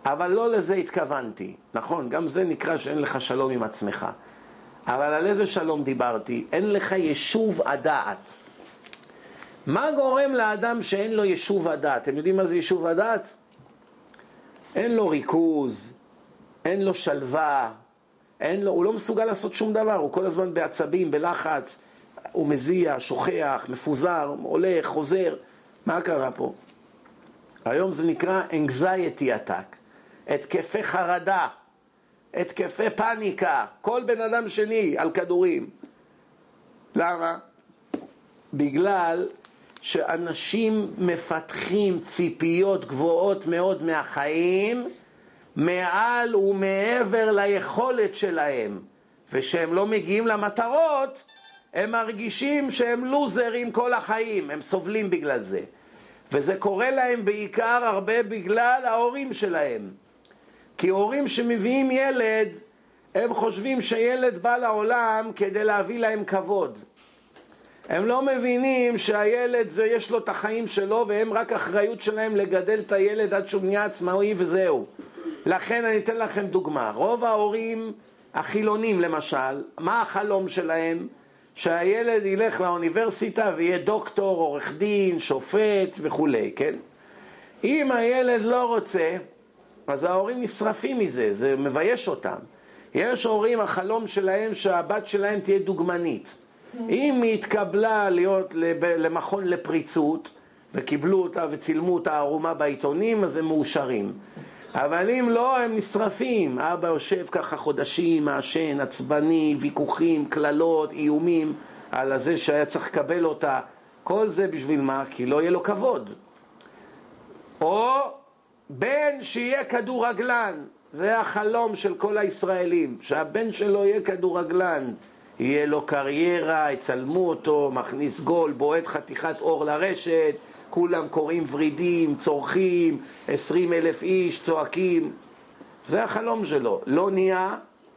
[SPEAKER 1] אבל לא לזה התכוונתי. נכון, גם זה נקרא שאין לך שלום עם עצמך. אבל על איזה שלום דיברתי? אין לך יישוב הדעת. מה גורם לאדם שאין לו יישוב הדעת? אתם יודעים מה זה יישוב הדעת? אין לו ריכוז, אין לו שלווה, אין לו, הוא לא מסוגל לעשות שום דבר, הוא כל הזמן בעצבים, בלחץ, הוא מזיע, שוכח, מפוזר, הולך, חוזר. מה קרה פה? היום זה נקרא anxiety attack, התקפי חרדה, התקפי פאניקה, כל בן אדם שני על כדורים. למה? בגלל שאנשים מפתחים ציפיות גבוהות מאוד מהחיים מעל ומעבר ליכולת שלהם ושהם לא מגיעים למטרות הם מרגישים שהם לוזרים כל החיים, הם סובלים בגלל זה וזה קורה להם בעיקר הרבה בגלל ההורים שלהם כי הורים שמביאים ילד הם חושבים שילד בא לעולם כדי להביא להם כבוד הם לא מבינים שהילד זה יש לו את החיים שלו והם רק אחריות שלהם לגדל את הילד עד שהוא נהיה עצמאי וזהו. לכן אני אתן לכם דוגמה. רוב ההורים החילונים למשל, מה החלום שלהם? שהילד ילך לאוניברסיטה ויהיה דוקטור, עורך דין, שופט וכולי, כן? אם הילד לא רוצה, אז ההורים נשרפים מזה, זה מבייש אותם. יש הורים, החלום שלהם שהבת שלהם תהיה דוגמנית. אם היא התקבלה להיות למכון לפריצות, וקיבלו אותה וצילמו אותה ערומה בעיתונים, אז הם מאושרים. אבל אם לא, הם נשרפים. אבא יושב ככה חודשים, מעשן, עצבני, ויכוחים, קללות, איומים על זה שהיה צריך לקבל אותה. כל זה בשביל מה? כי לא יהיה לו כבוד. או בן שיהיה כדורגלן, זה החלום של כל הישראלים, שהבן שלו יהיה כדורגלן, יהיה לו קריירה, יצלמו אותו, מכניס גול, בועט חתיכת אור לרשת, כולם קוראים ורידים, צורכים, עשרים אלף איש צועקים. זה החלום שלו. לא נהיה,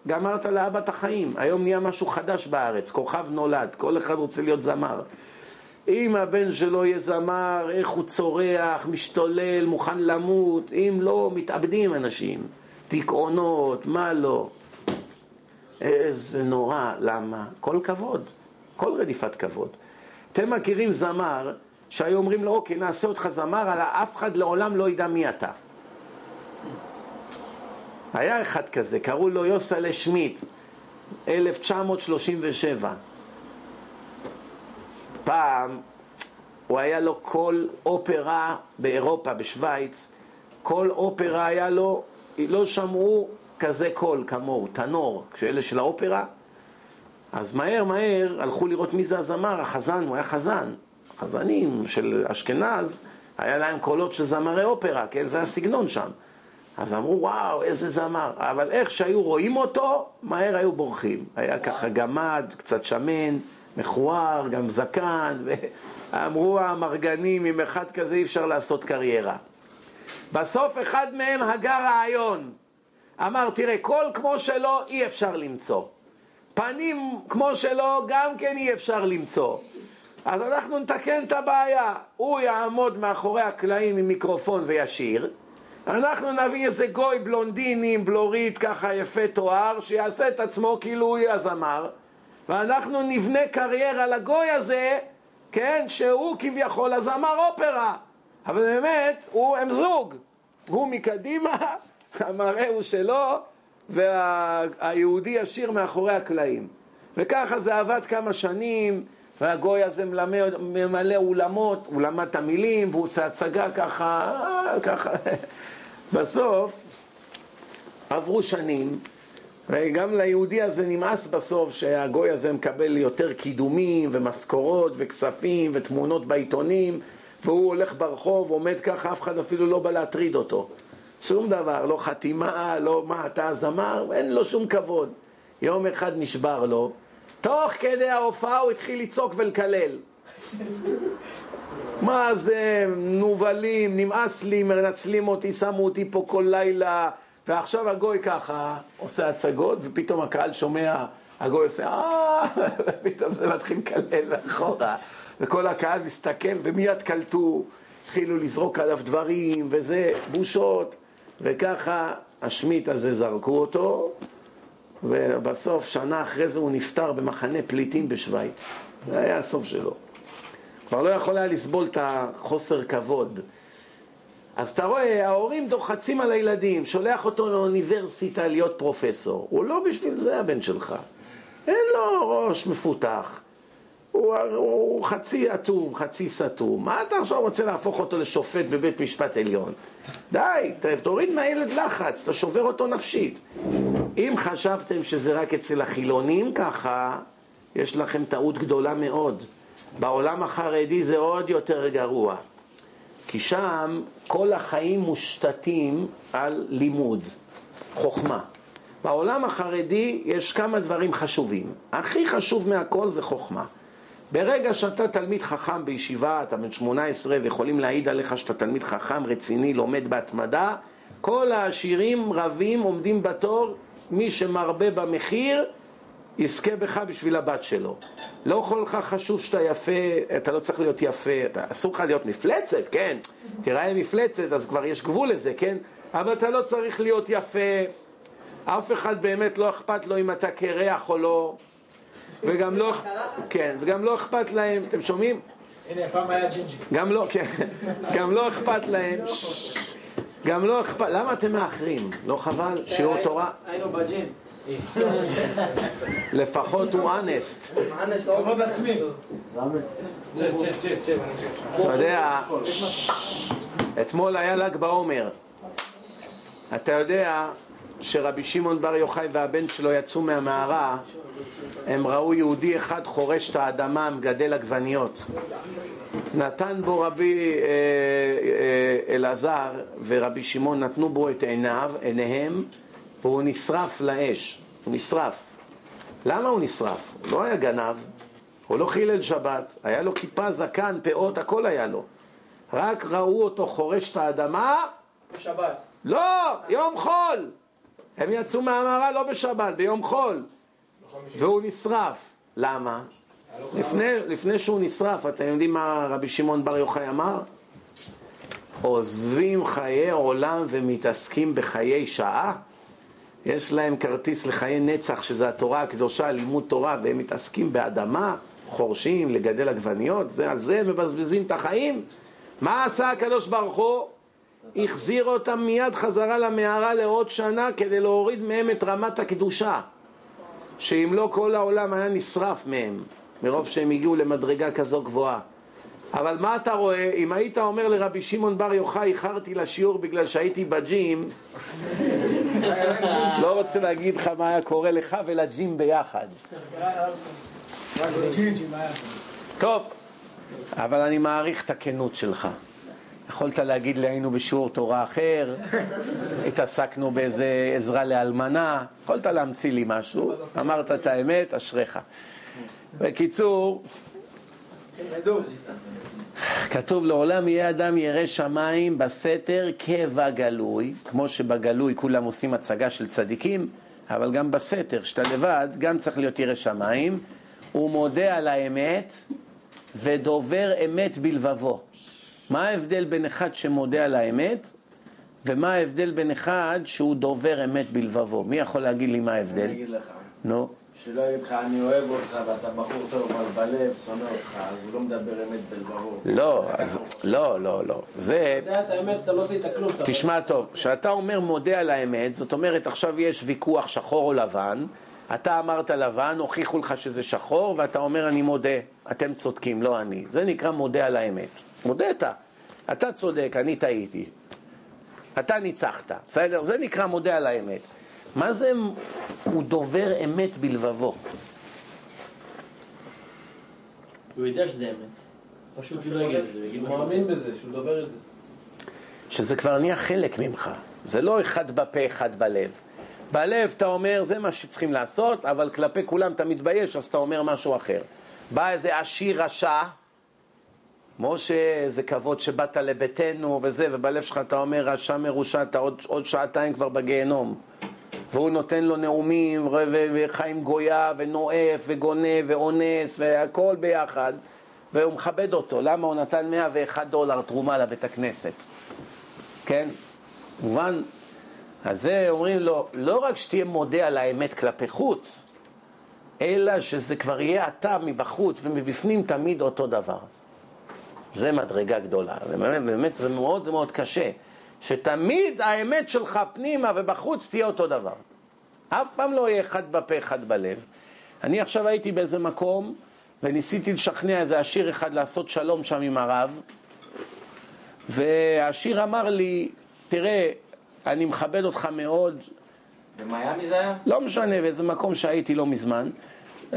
[SPEAKER 1] גמרת לאבא את החיים. היום נהיה משהו חדש בארץ, כוכב נולד, כל אחד רוצה להיות זמר. אם הבן שלו יהיה זמר, איך הוא צורח, משתולל, מוכן למות, אם לא, מתאבדים אנשים. דיכאונות, מה לא. איזה נורא, למה? כל כבוד, כל רדיפת כבוד. אתם מכירים זמר שהיו אומרים לו, אוקיי, נעשה אותך זמר, אבל אף אחד לעולם לא ידע מי אתה. היה אחד כזה, קראו לו יוסלה שמיט, 1937. פעם הוא היה לו כל אופרה באירופה, בשוויץ, כל אופרה היה לו, לא שמעו כזה קול כמוהו, טנור, כשאלה של האופרה. אז מהר מהר הלכו לראות מי זה הזמר, החזן, הוא היה חזן. חזנים של אשכנז, היה להם קולות של זמרי אופרה, כן? זה הסגנון שם. אז אמרו, וואו, איזה זמר. אבל איך שהיו רואים אותו, מהר היו בורחים. היה ככה גמד, קצת שמן, מכוער, גם זקן, ואמרו המרגנים, עם אחד כזה אי אפשר לעשות קריירה. בסוף אחד מהם הגה רעיון. אמר, תראה, קול כמו שלו אי אפשר למצוא. פנים כמו שלו גם כן אי אפשר למצוא. אז אנחנו נתקן את הבעיה. הוא יעמוד מאחורי הקלעים עם מיקרופון וישיר. אנחנו נביא איזה גוי בלונדיני עם בלורית ככה יפה תואר, שיעשה את עצמו כאילו הוא יהיה הזמר, ואנחנו נבנה קריירה לגוי הזה, כן, שהוא כביכול הזמר אופרה. אבל באמת, הוא, הם זוג. הוא מקדימה, המראה הוא שלו, והיהודי ישיר מאחורי הקלעים. וככה זה עבד כמה שנים. והגוי הזה מלמד, ממלא אולמות, הוא למד את המילים, והוא עושה הצגה ככה, ככה. בסוף עברו שנים, וגם ליהודי הזה נמאס בסוף שהגוי הזה מקבל יותר קידומים ומשכורות וכספים ותמונות בעיתונים והוא הולך ברחוב, עומד ככה, אף אחד אפילו לא בא להטריד אותו. שום דבר, לא חתימה, לא מה, אתה הזמר, אין לו שום כבוד. יום אחד נשבר לו, תוך כדי ההופעה הוא התחיל לצעוק ולקלל. מה זה, נובלים, נמאס לי, מנצלים אותי, שמו אותי פה כל לילה, ועכשיו הגוי ככה עושה הצגות, ופתאום הקהל שומע, הגוי עושה אה, ופתאום זה מתחיל לקלל מאחורה, וכל הקהל מסתכל, ומיד קלטו, התחילו לזרוק עליו דברים, וזה בושות, וככה השמיט הזה זרקו אותו, ובסוף, שנה אחרי זה הוא נפטר במחנה פליטים בשוויץ. זה היה הסוף שלו. כבר לא יכול היה לסבול את החוסר כבוד. אז אתה רואה, ההורים דוחצים על הילדים, שולח אותו לאוניברסיטה להיות פרופסור. הוא לא בשביל זה הבן שלך. אין לו ראש מפותח. הוא, הוא חצי אטום, חצי סתום. מה אתה עכשיו רוצה להפוך אותו לשופט בבית משפט עליון? די, תוריד מהילד לחץ, אתה שובר אותו נפשית. אם חשבתם שזה רק אצל החילונים ככה, יש לכם טעות גדולה מאוד. בעולם החרדי זה עוד יותר גרוע. כי שם כל החיים מושתתים על לימוד, חוכמה. בעולם החרדי יש כמה דברים חשובים. הכי חשוב מהכל זה חוכמה. ברגע שאתה תלמיד חכם בישיבה, אתה בן 18 ויכולים להעיד עליך שאתה תלמיד חכם, רציני, לומד בהתמדה, כל העשירים רבים עומדים בתור, מי שמרבה במחיר יזכה בך בשביל הבת שלו. לא כל כך חשוב שאתה יפה, אתה לא צריך להיות יפה, אתה, אסור לך להיות מפלצת, כן, תראה מפלצת, אז כבר יש גבול לזה, כן? אבל אתה לא צריך להיות יפה, אף אחד באמת לא אכפת לו אם אתה קרח או לא, וגם לא, כן, וגם לא אכפת להם, אתם שומעים?
[SPEAKER 2] הנה, פעם היה ג'ינג'י.
[SPEAKER 1] גם לא, כן, גם לא אכפת להם, גם לא אכפת, למה אתם מאחרים? לא חבל? שיעור תורה?
[SPEAKER 2] היינו בג'ים.
[SPEAKER 1] לפחות הוא אנסט. אתה יודע, אתמול היה ל"ג בעומר. אתה יודע שרבי שמעון בר יוחאי והבן שלו יצאו מהמערה, הם ראו יהודי אחד חורש את האדמה, מגדל עגבניות. נתן בו רבי אה, אה, אלעזר ורבי שמעון, נתנו בו את עיניו, עיניהם, והוא נשרף לאש. הוא נשרף. למה הוא נשרף? הוא לא היה גנב, הוא לא חילל שבת, היה לו כיפה, זקן, פאות, הכל היה לו. רק ראו אותו חורש את האדמה,
[SPEAKER 2] בשבת.
[SPEAKER 1] לא, יום חול. הם יצאו מהמערה לא בשבת, ביום חול. והוא נשרף. למה? לפני, לפני שהוא נשרף, אתם יודעים מה רבי שמעון בר יוחאי אמר? עוזבים חיי עולם ומתעסקים בחיי שעה? יש להם כרטיס לחיי נצח, שזה התורה הקדושה, לימוד תורה, והם מתעסקים באדמה, חורשים, לגדל עגבניות, זה, על זה הם מבזבזים את החיים? מה עשה הקדוש ברוך הוא? החזיר אותם מיד חזרה למערה לעוד שנה כדי להוריד מהם את רמת הקדושה. שאם לא כל העולם היה נשרף מהם, מרוב שהם הגיעו למדרגה כזו גבוהה. אבל מה אתה רואה? אם היית אומר לרבי שמעון בר יוחאי, איחרתי לשיעור בגלל שהייתי בג'ים, לא רוצה להגיד לך מה היה קורה לך ולג'ים ביחד. טוב, אבל אני מעריך את הכנות שלך. יכולת להגיד לי היינו בשיעור תורה אחר, התעסקנו באיזה עזרה לאלמנה, יכולת להמציא לי משהו, אמרת את האמת, אשריך. בקיצור, כתוב לעולם יהיה אדם ירא שמיים בסתר כבגלוי, כמו שבגלוי כולם עושים הצגה של צדיקים, אבל גם בסתר, שאתה לבד, גם צריך להיות ירא שמיים, הוא מודה על האמת ודובר אמת בלבבו. מה ההבדל בין אחד שמודה על האמת ומה ההבדל בין אחד שהוא דובר אמת בלבבו? מי יכול להגיד לי מה ההבדל?
[SPEAKER 2] אני אגיד לך.
[SPEAKER 1] נו.
[SPEAKER 2] שלא יגיד לך, אני אוהב אותך ואתה בחור טוב, אבל בלב שונא אותך, אז הוא לא מדבר אמת בלבבו.
[SPEAKER 1] לא, אז, לא, לא, לא. זה,
[SPEAKER 4] אתה יודע את האמת, אתה לא עשית כלום.
[SPEAKER 1] תשמע טוב, כשאתה אומר מודה על האמת, זאת אומרת עכשיו יש ויכוח שחור או לבן, אתה אמרת לבן, הוכיחו לך שזה שחור, ואתה אומר אני מודה, אתם צודקים, לא אני. זה נקרא מודה על האמת. מודית. אתה צודק, אני טעיתי. אתה ניצחת, בסדר? זה נקרא מודה על האמת. מה זה הוא דובר אמת בלבבו?
[SPEAKER 5] הוא יודע שזה אמת. פשוט הוא לא יגיד את זה, הוא.
[SPEAKER 4] מאמין בזה, שהוא דובר את זה.
[SPEAKER 1] שזה כבר נהיה חלק ממך. זה לא אחד בפה, אחד בלב. בלב אתה אומר, זה מה שצריכים לעשות, אבל כלפי כולם אתה מתבייש, אז אתה אומר משהו אחר. בא איזה עשיר רשע, משה, איזה כבוד שבאת לביתנו וזה, ובלב שלך אתה אומר, רשע מרושע, אתה עוד, עוד שעתיים כבר בגיהנום. והוא נותן לו נאומים, וחיים גויה, ונואף, וגונב, ואונס, והכל ביחד, והוא מכבד אותו. למה הוא נתן 101 דולר תרומה לבית הכנסת? כן? מובן? אז זה אומרים לו, לא רק שתהיה מודה על האמת כלפי חוץ, אלא שזה כבר יהיה אתה מבחוץ ומבפנים תמיד אותו דבר. זה מדרגה גדולה, באמת, באמת זה מאוד מאוד קשה, שתמיד האמת שלך פנימה ובחוץ תהיה אותו דבר. אף פעם לא יהיה אחד בפה, אחד בלב. אני עכשיו הייתי באיזה מקום וניסיתי לשכנע איזה עשיר אחד לעשות שלום שם עם הרב, והעשיר אמר לי, תראה, אני מכבד אותך מאוד,
[SPEAKER 2] במיאמי זה היה?
[SPEAKER 1] לא משנה, באיזה מקום שהייתי לא מזמן.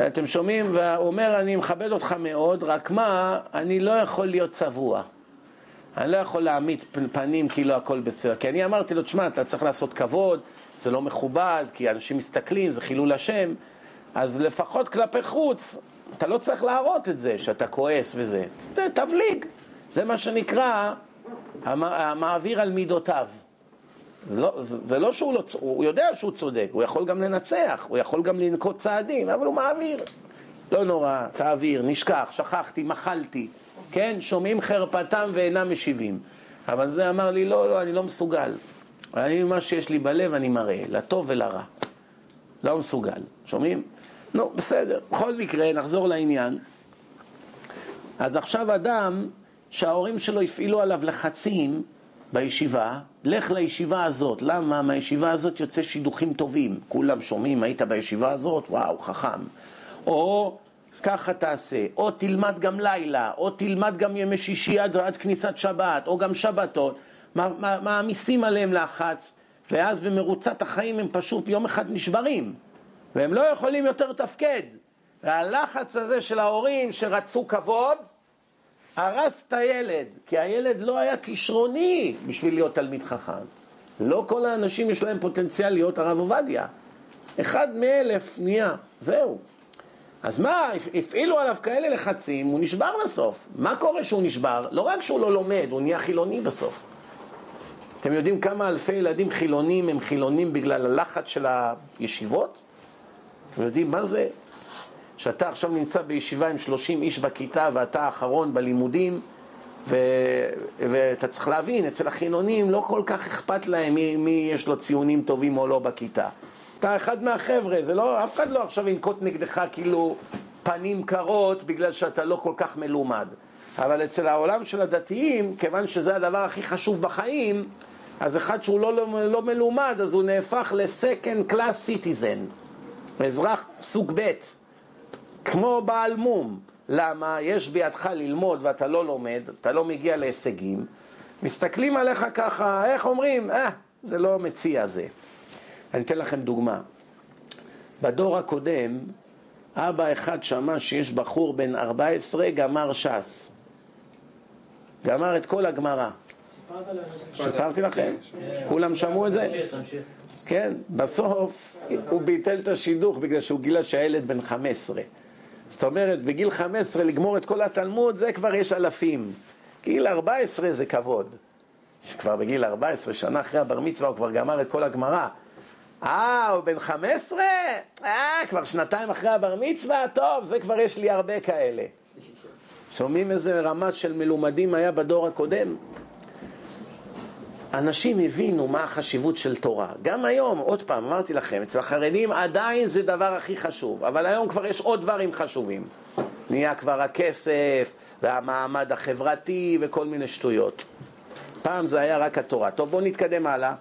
[SPEAKER 1] אתם שומעים? והוא אומר, אני מכבד אותך מאוד, רק מה, אני לא יכול להיות צבוע. אני לא יכול להעמיד פנים כאילו הכל בסדר. כי אני אמרתי לו, תשמע, אתה צריך לעשות כבוד, זה לא מכובד, כי אנשים מסתכלים, זה חילול השם. אז לפחות כלפי חוץ, אתה לא צריך להראות את זה, שאתה כועס וזה. ת- תבליג. זה מה שנקרא המ- המעביר על מידותיו. זה לא, זה, לא שהוא לא, הוא יודע שהוא צודק, הוא יכול גם לנצח, הוא יכול גם לנקוט צעדים, אבל הוא מעביר. לא נורא, תעביר, נשכח, שכחתי, מחלתי, כן? שומעים חרפתם ואינם משיבים. אבל זה אמר לי, לא, לא, אני לא מסוגל. אני, מה שיש לי בלב אני מראה, לטוב ולרע. לא מסוגל, שומעים? נו, בסדר. בכל מקרה, נחזור לעניין. אז עכשיו אדם שההורים שלו הפעילו עליו לחצים בישיבה, לך לישיבה הזאת. למה? מהישיבה הזאת יוצא שידוכים טובים. כולם שומעים, היית בישיבה הזאת? וואו, חכם. או ככה תעשה, או תלמד גם לילה, או תלמד גם ימי שישי עד, עד כניסת שבת, או גם שבתות. מעמיסים עליהם לחץ, ואז במרוצת החיים הם פשוט יום אחד נשברים, והם לא יכולים יותר לתפקד. והלחץ הזה של ההורים שרצו כבוד, הרס את הילד, כי הילד לא היה כישרוני בשביל להיות תלמיד חכם. לא כל האנשים יש להם פוטנציאל להיות הרב עובדיה. אחד מאלף נהיה, זהו. אז מה, הפעילו עליו כאלה לחצים, הוא נשבר בסוף. מה קורה שהוא נשבר? לא רק שהוא לא לומד, הוא נהיה חילוני בסוף. אתם יודעים כמה אלפי ילדים חילונים הם חילונים בגלל הלחץ של הישיבות? אתם יודעים מה זה? שאתה עכשיו נמצא בישיבה עם 30 איש בכיתה ואתה האחרון בלימודים ו... ואתה צריך להבין, אצל החילונים לא כל כך אכפת להם מי, מי יש לו ציונים טובים או לא בכיתה. אתה אחד מהחבר'ה, זה לא, אף אחד לא עכשיו ינקוט נגדך כאילו פנים קרות בגלל שאתה לא כל כך מלומד. אבל אצל העולם של הדתיים, כיוון שזה הדבר הכי חשוב בחיים, אז אחד שהוא לא, לא, לא מלומד, אז הוא נהפך ל-second class citizen, אזרח סוג ב', כמו בעל מום. למה? יש בידך ללמוד ואתה לא לומד, אתה לא מגיע להישגים, מסתכלים עליך ככה, איך אומרים? אה, זה לא מציע זה. אני אתן לכם דוגמה. בדור הקודם, אבא אחד שמע שיש בחור בן 14 גמר ש"ס. גמר את כל הגמרא. סיפרתי לכם? כולם שמעו את זה? כן, בסוף הוא ביטל את השידוך בגלל שהוא גילה שהילד בן 15. זאת אומרת, בגיל 15 לגמור את כל התלמוד, זה כבר יש אלפים. גיל 14 זה כבוד. כבר בגיל 14, שנה אחרי הבר מצווה, הוא כבר גמר את כל הגמרא. אה, הוא בן 15? אה, כבר שנתיים אחרי הבר מצווה? טוב, זה כבר יש לי הרבה כאלה. שומעים איזה רמה של מלומדים היה בדור הקודם? אנשים הבינו מה החשיבות של תורה. גם היום, עוד פעם, אמרתי לכם, אצל החרדים עדיין זה דבר הכי חשוב, אבל היום כבר יש עוד דברים חשובים. נהיה כבר הכסף, והמעמד החברתי, וכל מיני שטויות. פעם זה היה רק התורה. טוב, בואו נתקדם הלאה.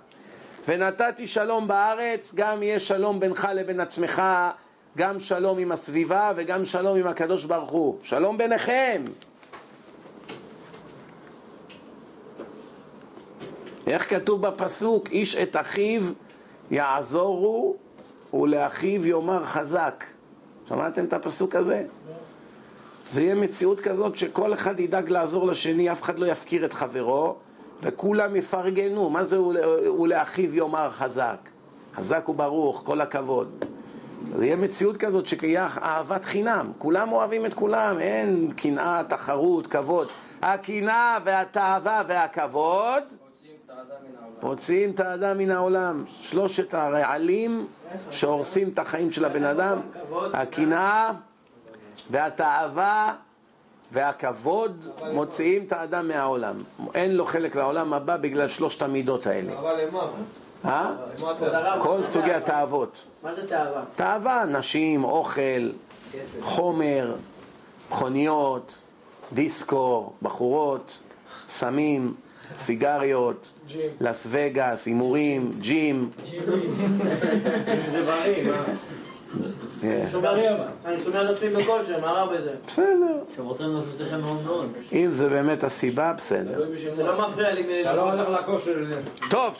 [SPEAKER 1] ונתתי שלום בארץ, גם יהיה שלום בינך לבין עצמך, גם שלום עם הסביבה וגם שלום עם הקדוש ברוך הוא. שלום ביניכם. איך כתוב בפסוק? איש את אחיו יעזורו ולאחיו יאמר חזק. שמעתם את הפסוק הזה? זה יהיה מציאות כזאת שכל אחד ידאג לעזור לשני, אף אחד לא יפקיר את חברו, וכולם יפרגנו. מה זה ולאחיו יאמר חזק? חזק וברוך, כל הכבוד. יהיה מציאות כזאת שתהיה אהבת חינם, כולם אוהבים את כולם, אין קנאה, תחרות, כבוד. הקנאה והתאווה והכבוד מוציאים את האדם מן העולם. שלושת הרעלים שהורסים את החיים של הבן אדם, הקנאה והתאווה והכבוד מוציאים את האדם מהעולם. אין לו חלק לעולם הבא בגלל שלושת המידות האלה.
[SPEAKER 4] אבל למה?
[SPEAKER 1] אה? כל סוגי התאוות.
[SPEAKER 5] מה זה תאווה?
[SPEAKER 1] תאווה, נשים, אוכל, חומר, מכוניות, דיסקו, בחורות, סמים, סיגריות, לס וגאס, הימורים, ג'ים.
[SPEAKER 5] זה בריא, מה?
[SPEAKER 1] כן.
[SPEAKER 5] אני שומע את עצמי בכושר, מה רע בזה?
[SPEAKER 1] בסדר. אם זה באמת הסיבה, בסדר.
[SPEAKER 5] זה לא מפריע לי
[SPEAKER 4] אתה לא. הולך לכושר.
[SPEAKER 1] טוב.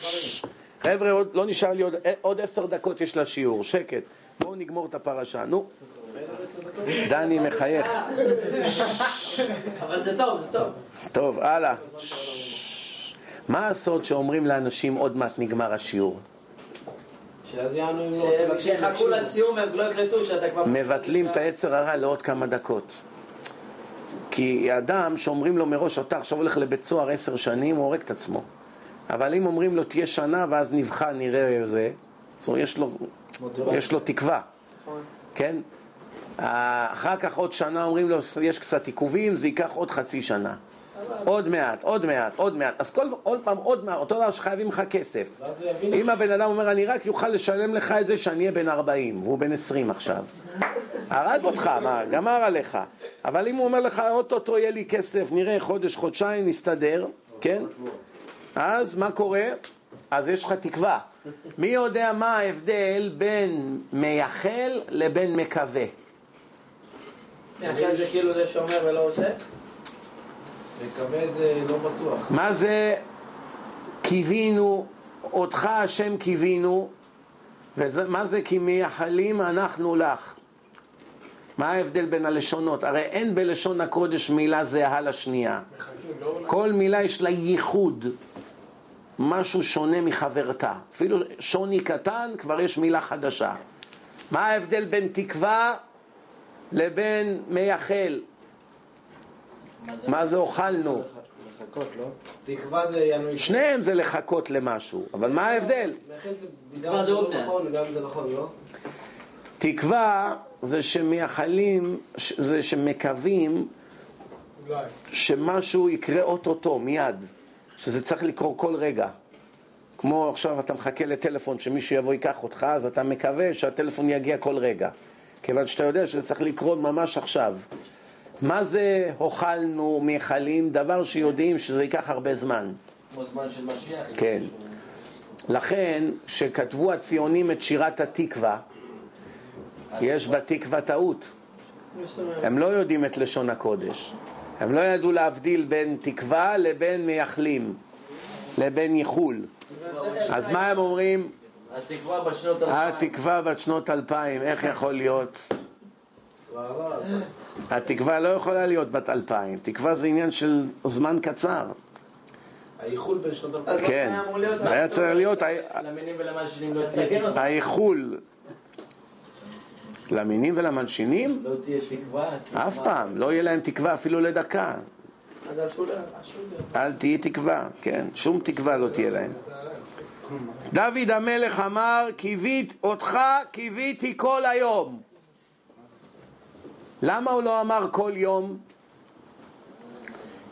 [SPEAKER 1] חבר'ה, לא נשאר לי עוד, עוד עשר דקות יש לשיעור, שקט. בואו נגמור את הפרשה, נו. דני מחייך.
[SPEAKER 5] אבל זה טוב, זה טוב.
[SPEAKER 1] טוב, הלאה. מה הסוד שאומרים לאנשים עוד מעט נגמר השיעור?
[SPEAKER 4] שאז יענו אם לא רוצים להקשיב.
[SPEAKER 5] שיחכו לסיום הם לא יקלטו שאתה כבר...
[SPEAKER 1] מבטלים את היצר הרע לעוד כמה דקות. כי אדם שאומרים לו מראש, אתה עכשיו הולך לבית סוהר עשר שנים, הוא הורג את עצמו. אבל אם אומרים לו, תהיה שנה ואז נבחן, נראה זה, אז יש לו, יש לו תקווה,
[SPEAKER 5] נכון.
[SPEAKER 1] כן? אחר כך עוד שנה אומרים לו, יש קצת עיכובים, זה ייקח עוד חצי שנה. עוד מעט, עוד מעט, עוד מעט. אז כל, עוד פעם, עוד מעט, אותו דבר שחייבים לך כסף. אם הבן אדם אומר, אני רק יוכל לשלם לך את זה שאני אהיה בן 40, והוא בן 20 עכשיו. הרג אותך, מה, גמר עליך. אבל אם הוא אומר לך, אוטוטו יהיה לי כסף, נראה חודש, חודשיים, נסתדר, כן? אז מה קורה? אז יש לך תקווה. מי יודע מה ההבדל בין מייחל לבין מקווה?
[SPEAKER 5] מאחל זה כאילו זה שאומר ולא עושה?
[SPEAKER 4] מקווה זה לא בטוח.
[SPEAKER 1] מה זה קיווינו, אותך השם קיווינו, ומה זה כי מייחלים אנחנו לך? מה ההבדל בין הלשונות? הרי אין בלשון הקודש מילה זהה לשנייה.
[SPEAKER 3] לא...
[SPEAKER 1] כל מילה יש לה ייחוד, משהו שונה מחברתה. אפילו שוני קטן, כבר יש מילה חדשה. מה ההבדל בין תקווה לבין מייחל? מה זה אוכלנו?
[SPEAKER 4] לחכות, לא? תקווה זה ינוי...
[SPEAKER 1] שניהם זה לחכות למשהו, אבל מה ההבדל?
[SPEAKER 5] תקווה זה
[SPEAKER 4] זה
[SPEAKER 5] עוד
[SPEAKER 4] לא
[SPEAKER 5] מעט.
[SPEAKER 4] נכון, נכון, לא?
[SPEAKER 1] תקווה זה שמייחלים, זה שמקווים. שמשהו יקרה אוטוטו, מיד, שזה צריך לקרות כל רגע. כמו עכשיו אתה מחכה לטלפון שמישהו יבוא ייקח אותך, אז אתה מקווה שהטלפון יגיע כל רגע. כיוון שאתה יודע שזה צריך לקרות ממש עכשיו. מה זה הוכלנו, מייחלים? דבר שיודעים שזה ייקח הרבה זמן.
[SPEAKER 2] כמו זמן של משיח.
[SPEAKER 1] כן. לכן, כשכתבו הציונים את שירת התקווה, יש בתקווה טעות. הם לא יודעים את לשון הקודש. הם לא ידעו להבדיל בין תקווה לבין מייחלים, לבין ייחול. אז מה הם אומרים?
[SPEAKER 2] התקווה בשנות אלפיים.
[SPEAKER 1] התקווה בת שנות אלפיים, איך יכול להיות? התקווה לא יכולה להיות בת אלפיים. תקווה זה עניין של זמן קצר.
[SPEAKER 4] האיחול בין שנות אלפיים.
[SPEAKER 5] לא
[SPEAKER 1] כן.
[SPEAKER 5] היה
[SPEAKER 1] צריך להיות ה-
[SPEAKER 2] למינים ולמלשינים לא תהיה
[SPEAKER 5] אותי.
[SPEAKER 1] הייחול למינים ולמלשינים?
[SPEAKER 2] לא תהיה תקווה.
[SPEAKER 1] אף פעם. לא יהיה להם תקווה אפילו לדקה. אל תהיי תקווה, כן, שום תקווה לא תהיה להם. דוד המלך אמר, קיווית, אותך קיוויתי כל היום. למה הוא לא אמר כל יום?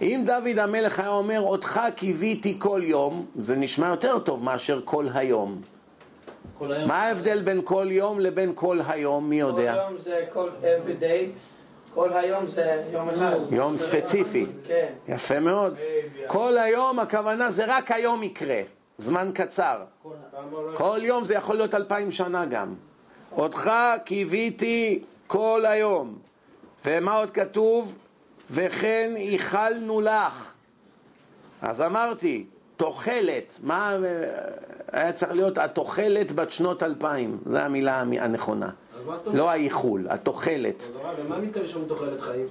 [SPEAKER 1] אם דוד המלך היה אומר, אותך קיוויתי כל יום, זה נשמע יותר טוב מאשר כל היום.
[SPEAKER 5] כל היום.
[SPEAKER 1] מה ההבדל בין כל יום לבין כל היום? מי יודע?
[SPEAKER 5] כל יום זה כל every day, כל היום זה יום אחד.
[SPEAKER 1] יום ספציפי.
[SPEAKER 5] כן.
[SPEAKER 1] יפה מאוד. כל היום הכוונה זה רק היום יקרה, זמן קצר. כל יום זה יכול להיות אלפיים שנה גם. אותך קיוויתי כל היום. ומה עוד כתוב? וכן איחלנו לך. אז אמרתי, תוחלת, מה אה, היה צריך להיות התוחלת בת שנות אלפיים, זו המילה הנכונה. לא האיחול, התוחלת.
[SPEAKER 4] אז הרב, למה מתכוון שאומרים תוחלת חיים?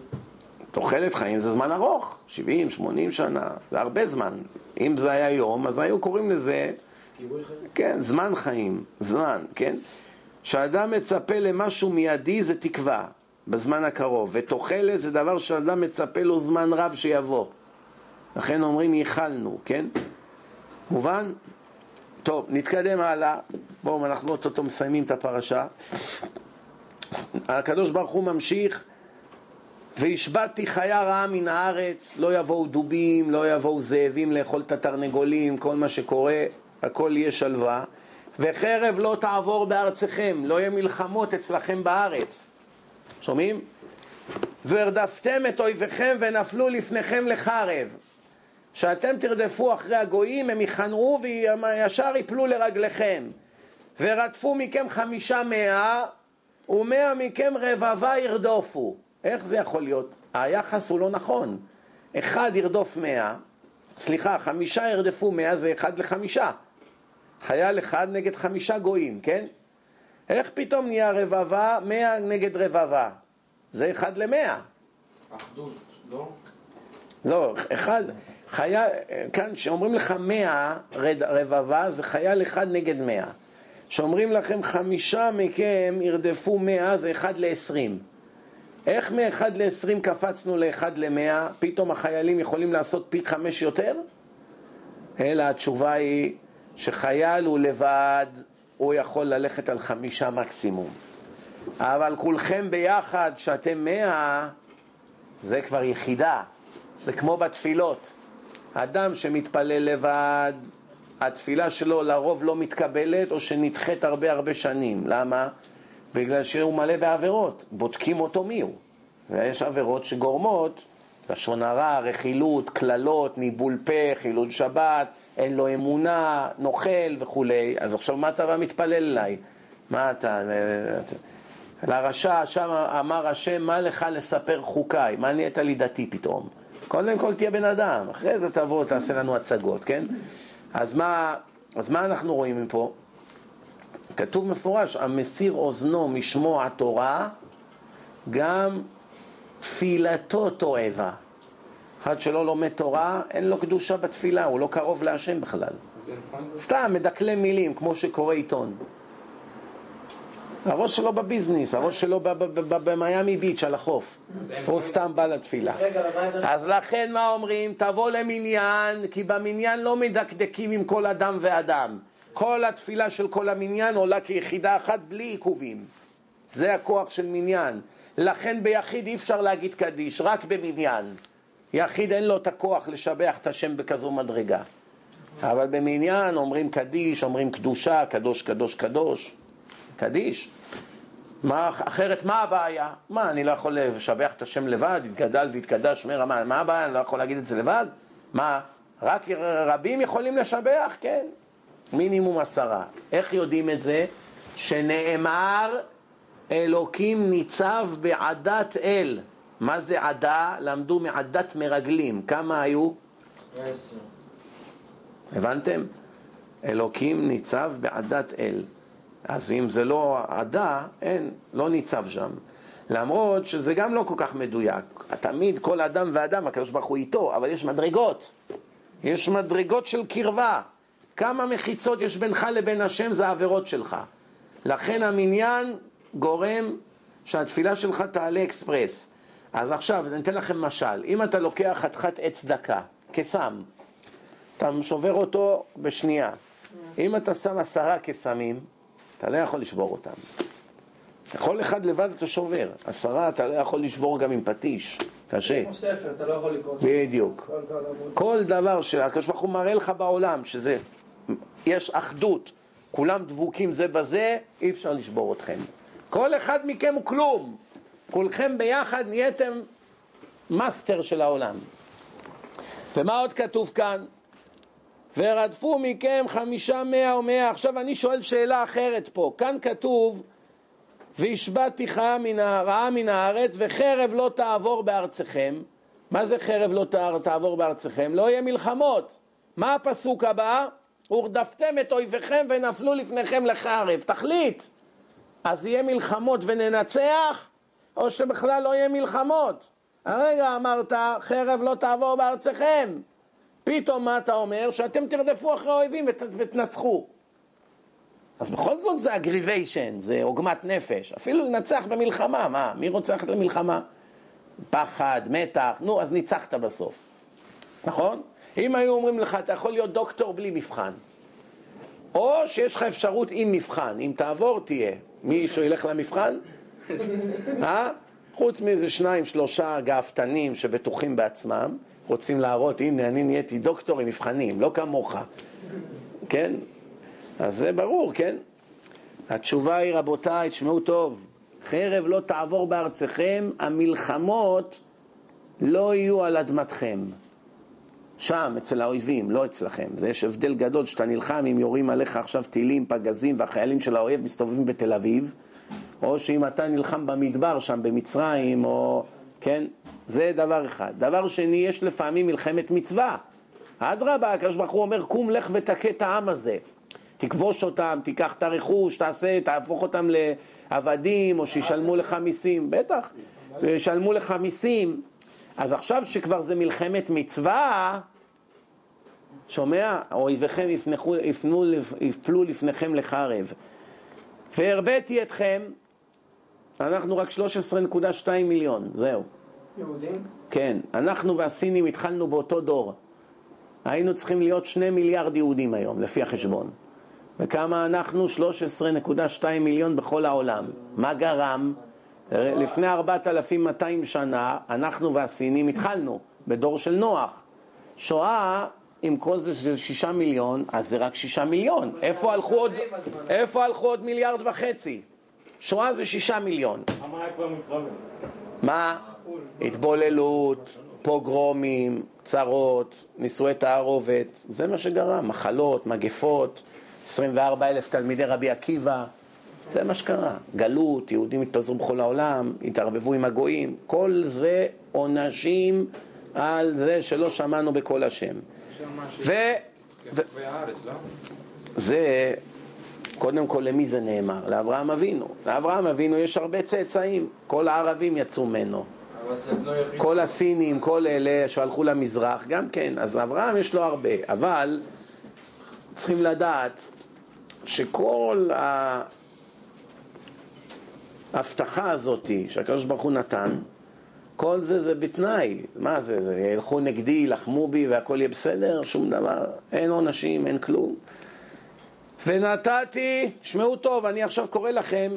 [SPEAKER 1] תוחלת חיים זה זמן ארוך, 70, 80 שנה, זה הרבה זמן. אם זה היה יום, אז היו קוראים לזה,
[SPEAKER 4] כיבוי חיים?
[SPEAKER 1] כן, זמן חיים, זמן, כן? כשאדם מצפה למשהו מיידי זה תקווה, בזמן הקרוב, ותוחלת זה דבר שאדם מצפה לו זמן רב שיבוא. לכן אומרים ייחלנו, כן? מובן? טוב, נתקדם הלאה. בואו, אנחנו אוטוטו מסיימים את הפרשה. הקדוש ברוך הוא ממשיך והשבתתי חיה רעה מן הארץ, לא יבואו דובים, לא יבואו זאבים לאכול את התרנגולים, כל מה שקורה, הכל יהיה שלווה. וחרב לא תעבור בארצכם, לא יהיה מלחמות אצלכם בארץ. שומעים? והרדפתם את אויביכם ונפלו לפניכם לחרב. שאתם תרדפו אחרי הגויים, הם יכנעו וישר יפלו לרגליכם. ורדפו מכם חמישה מאה, ומאה מכם רבבה ירדופו. איך זה יכול להיות? היחס הוא לא נכון. אחד ירדוף מאה, סליחה, חמישה ירדפו מאה זה אחד לחמישה. חייל אחד נגד חמישה גויים, כן? איך פתאום נהיה רבבה, מאה נגד רבבה? זה אחד למאה.
[SPEAKER 2] אחדות, לא?
[SPEAKER 1] לא, אחד, חייל, כאן כשאומרים לך מאה רד- רבבה זה חייל אחד נגד מאה. כשאומרים לכם חמישה מכם ירדפו מאה זה אחד לעשרים. איך מאחד לעשרים קפצנו לאחד למאה, פתאום החיילים יכולים לעשות פי חמש יותר? אלא התשובה היא שחייל הוא לבד, הוא יכול ללכת על חמישה מקסימום. אבל כולכם ביחד, שאתם מאה, זה כבר יחידה. זה כמו בתפילות. אדם שמתפלל לבד, התפילה שלו לרוב לא מתקבלת או שנדחית הרבה הרבה שנים. למה? בגלל שהוא מלא בעבירות. בודקים אותו מי הוא. ויש עבירות שגורמות לשון הרע, רכילות, קללות, ניבול פה, חילול שבת, אין לו אמונה, נוכל וכולי. אז עכשיו מה אתה בא מתפלל אליי? מה אתה... לרשע שם אמר השם, מה לך לספר חוקיי? מה נהיית לי דתי פתאום? קודם כל תהיה בן אדם, אחרי זה תבוא, תעשה לנו הצגות, כן? אז מה, אז מה אנחנו רואים מפה? כתוב מפורש, המסיר אוזנו משמוע תורה, גם תפילתו תועבה. אחד שלא לומד תורה, אין לו קדושה בתפילה, הוא לא קרוב להשם בכלל. סתם, מדקלם מילים, כמו שקורא עיתון. הראש שלו בביזנס, הראש שלו במיאמי ביץ' על החוף. הוא סתם בא לתפילה. אז לכן מה אומרים? תבוא למניין, כי במניין לא מדקדקים עם כל אדם ואדם. כל התפילה של כל המניין עולה כיחידה אחת בלי עיכובים. זה הכוח של מניין. לכן ביחיד אי אפשר להגיד קדיש, רק במניין. יחיד אין לו את הכוח לשבח את השם בכזו מדרגה. אבל במניין אומרים קדיש, אומרים קדושה, קדוש, קדוש, קדוש. קדיש. מה, אחרת מה הבעיה? מה, אני לא יכול לשבח את השם לבד? התגדל והתקדש רמה, מה הבעיה? אני לא יכול להגיד את זה לבד? מה, רק רבים יכולים לשבח? כן. מינימום עשרה. איך יודעים את זה? שנאמר אלוקים ניצב בעדת אל. מה זה עדה? למדו מעדת מרגלים. כמה היו?
[SPEAKER 2] עשר.
[SPEAKER 1] הבנתם? אלוקים ניצב בעדת אל. אז אם זה לא עדה, אין, לא ניצב שם. למרות שזה גם לא כל כך מדויק. תמיד כל אדם ואדם, הקדוש ברוך הוא איתו, אבל יש מדרגות. יש מדרגות של קרבה. כמה מחיצות יש בינך לבין השם זה העבירות שלך. לכן המניין גורם שהתפילה שלך תעלה אקספרס. אז עכשיו, אני אתן לכם משל. אם אתה לוקח חתיכת עץ דקה, קסם, אתה שובר אותו בשנייה. אם אתה שם עשרה קסמים, אתה לא יכול לשבור אותם. כל אחד לבד אתה שובר. עשרה אתה לא יכול לשבור גם עם פטיש. קשה.
[SPEAKER 3] כמו ספר, אתה לא יכול לקרוא.
[SPEAKER 1] בדיוק.
[SPEAKER 3] כל עמוד.
[SPEAKER 1] כל דבר שהקדוש ברוך הוא מראה לך בעולם, שזה, יש אחדות, כולם דבוקים זה בזה, אי אפשר לשבור אתכם. כל אחד מכם הוא כלום. כולכם ביחד נהייתם מאסטר של העולם. ומה עוד כתוב כאן? ורדפו מכם חמישה מאה ומאה. עכשיו אני שואל שאלה אחרת פה. כאן כתוב, והשבתיך מן הרעה מן הארץ, וחרב לא תעבור בארצכם. מה זה חרב לא תע- תעבור בארצכם? לא יהיה מלחמות. מה הפסוק הבא? ורדפתם את אויביכם ונפלו לפניכם לחרב. תחליט. אז יהיה מלחמות וננצח, או שבכלל לא יהיה מלחמות. הרגע אמרת, חרב לא תעבור בארצכם. פתאום מה אתה אומר? שאתם תרדפו אחרי האויבים ות, ותנצחו. אז בכל זאת זה אגריביישן, זה עוגמת נפש. אפילו לנצח במלחמה, מה? מי רוצה ללכת למלחמה? פחד, מתח, נו, אז ניצחת בסוף. נכון? אם היו אומרים לך, אתה יכול להיות דוקטור בלי מבחן. או שיש לך אפשרות עם מבחן, אם תעבור תהיה. מישהו ילך למבחן? אה? חוץ מאיזה שניים, שלושה גאוותנים שבטוחים בעצמם, רוצים להראות, הנה, אני נהייתי דוקטור עם מבחנים, לא כמוך. כן? אז זה ברור, כן? התשובה היא, רבותיי, תשמעו טוב, חרב לא תעבור בארצכם, המלחמות לא יהיו על אדמתכם. שם, אצל האויבים, לא אצלכם. זה יש הבדל גדול שאתה נלחם אם יורים עליך עכשיו טילים, פגזים, והחיילים של האויב מסתובבים בתל אביב, או שאם אתה נלחם במדבר שם במצרים, או... כן? זה דבר אחד. דבר שני, יש לפעמים מלחמת מצווה. אדרבה, הקדוש ברוך הוא אומר, קום לך ותכה את העם הזה. תכבוש אותם, תיקח את הרכוש, תעשה, תהפוך אותם לעבדים, או שישלמו לך מיסים. בטח, ישלמו לך מיסים. אז עכשיו שכבר זה מלחמת מצווה, שומע? אויביכם יפנחו, יפנו, יפלו לפניכם לחרב. והרביתי אתכם, אנחנו רק 13.2 מיליון, זהו.
[SPEAKER 3] יהודים?
[SPEAKER 1] כן, אנחנו והסינים התחלנו באותו דור. היינו צריכים להיות שני מיליארד יהודים היום, לפי החשבון. וכמה אנחנו? 13.2 מיליון בכל העולם. מה גרם? לפני 4,200 שנה, אנחנו והסינים התחלנו, בדור של נוח. שואה, עם כל זה של שישה מיליון, אז זה רק שישה מיליון. איפה הלכו עוד, איפה הלכו עוד מיליארד וחצי? שואה זה שישה מיליון. מה? התבוללות, פוגרומים, צרות, נישואי תערובת, זה מה שגרם, מחלות, מגפות, 24 אלף תלמידי רבי עקיבא, זה מה שקרה. גלות, יהודים התפזרו בכל העולם, התערבבו עם הגויים, כל זה עונשים על זה שלא שמענו בקול השם. ו... ו...
[SPEAKER 3] והארץ, לא?
[SPEAKER 1] זה, קודם כל למי זה נאמר? לאברהם אבינו. לאברהם אבינו יש הרבה צאצאים, כל הערבים יצאו ממנו.
[SPEAKER 2] לא.
[SPEAKER 1] כל הסינים, כל אלה שהלכו למזרח, גם כן. אז אברהם יש לו הרבה, אבל צריכים לדעת שכל ההבטחה הזאת שהקדוש ברוך הוא נתן, כל זה זה בתנאי. מה זה? זה ילכו נגדי, יילחמו בי והכל יהיה בסדר? שום דבר. אין עונשים, אין כלום. ונתתי, שמעו טוב, אני עכשיו קורא לכם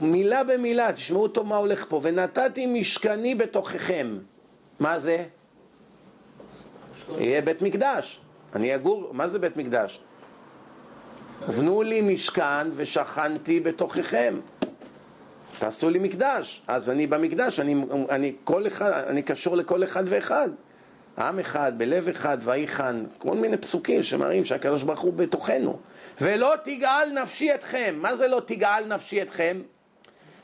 [SPEAKER 1] מילה במילה, תשמעו טוב מה הולך פה. ונתתי משכני בתוככם. מה זה? יהיה בית מקדש. אני אגור, מה זה בית מקדש? בנו לי משכן ושכנתי בתוככם. תעשו לי מקדש. אז אני במקדש, אני, אני, כל אחד, אני קשור לכל אחד ואחד. עם אחד, בלב אחד, ויחן, כל מיני פסוקים שמראים שהקדוש ברוך הוא בתוכנו. ולא תגאל נפשי אתכם. מה זה לא תגאל נפשי אתכם?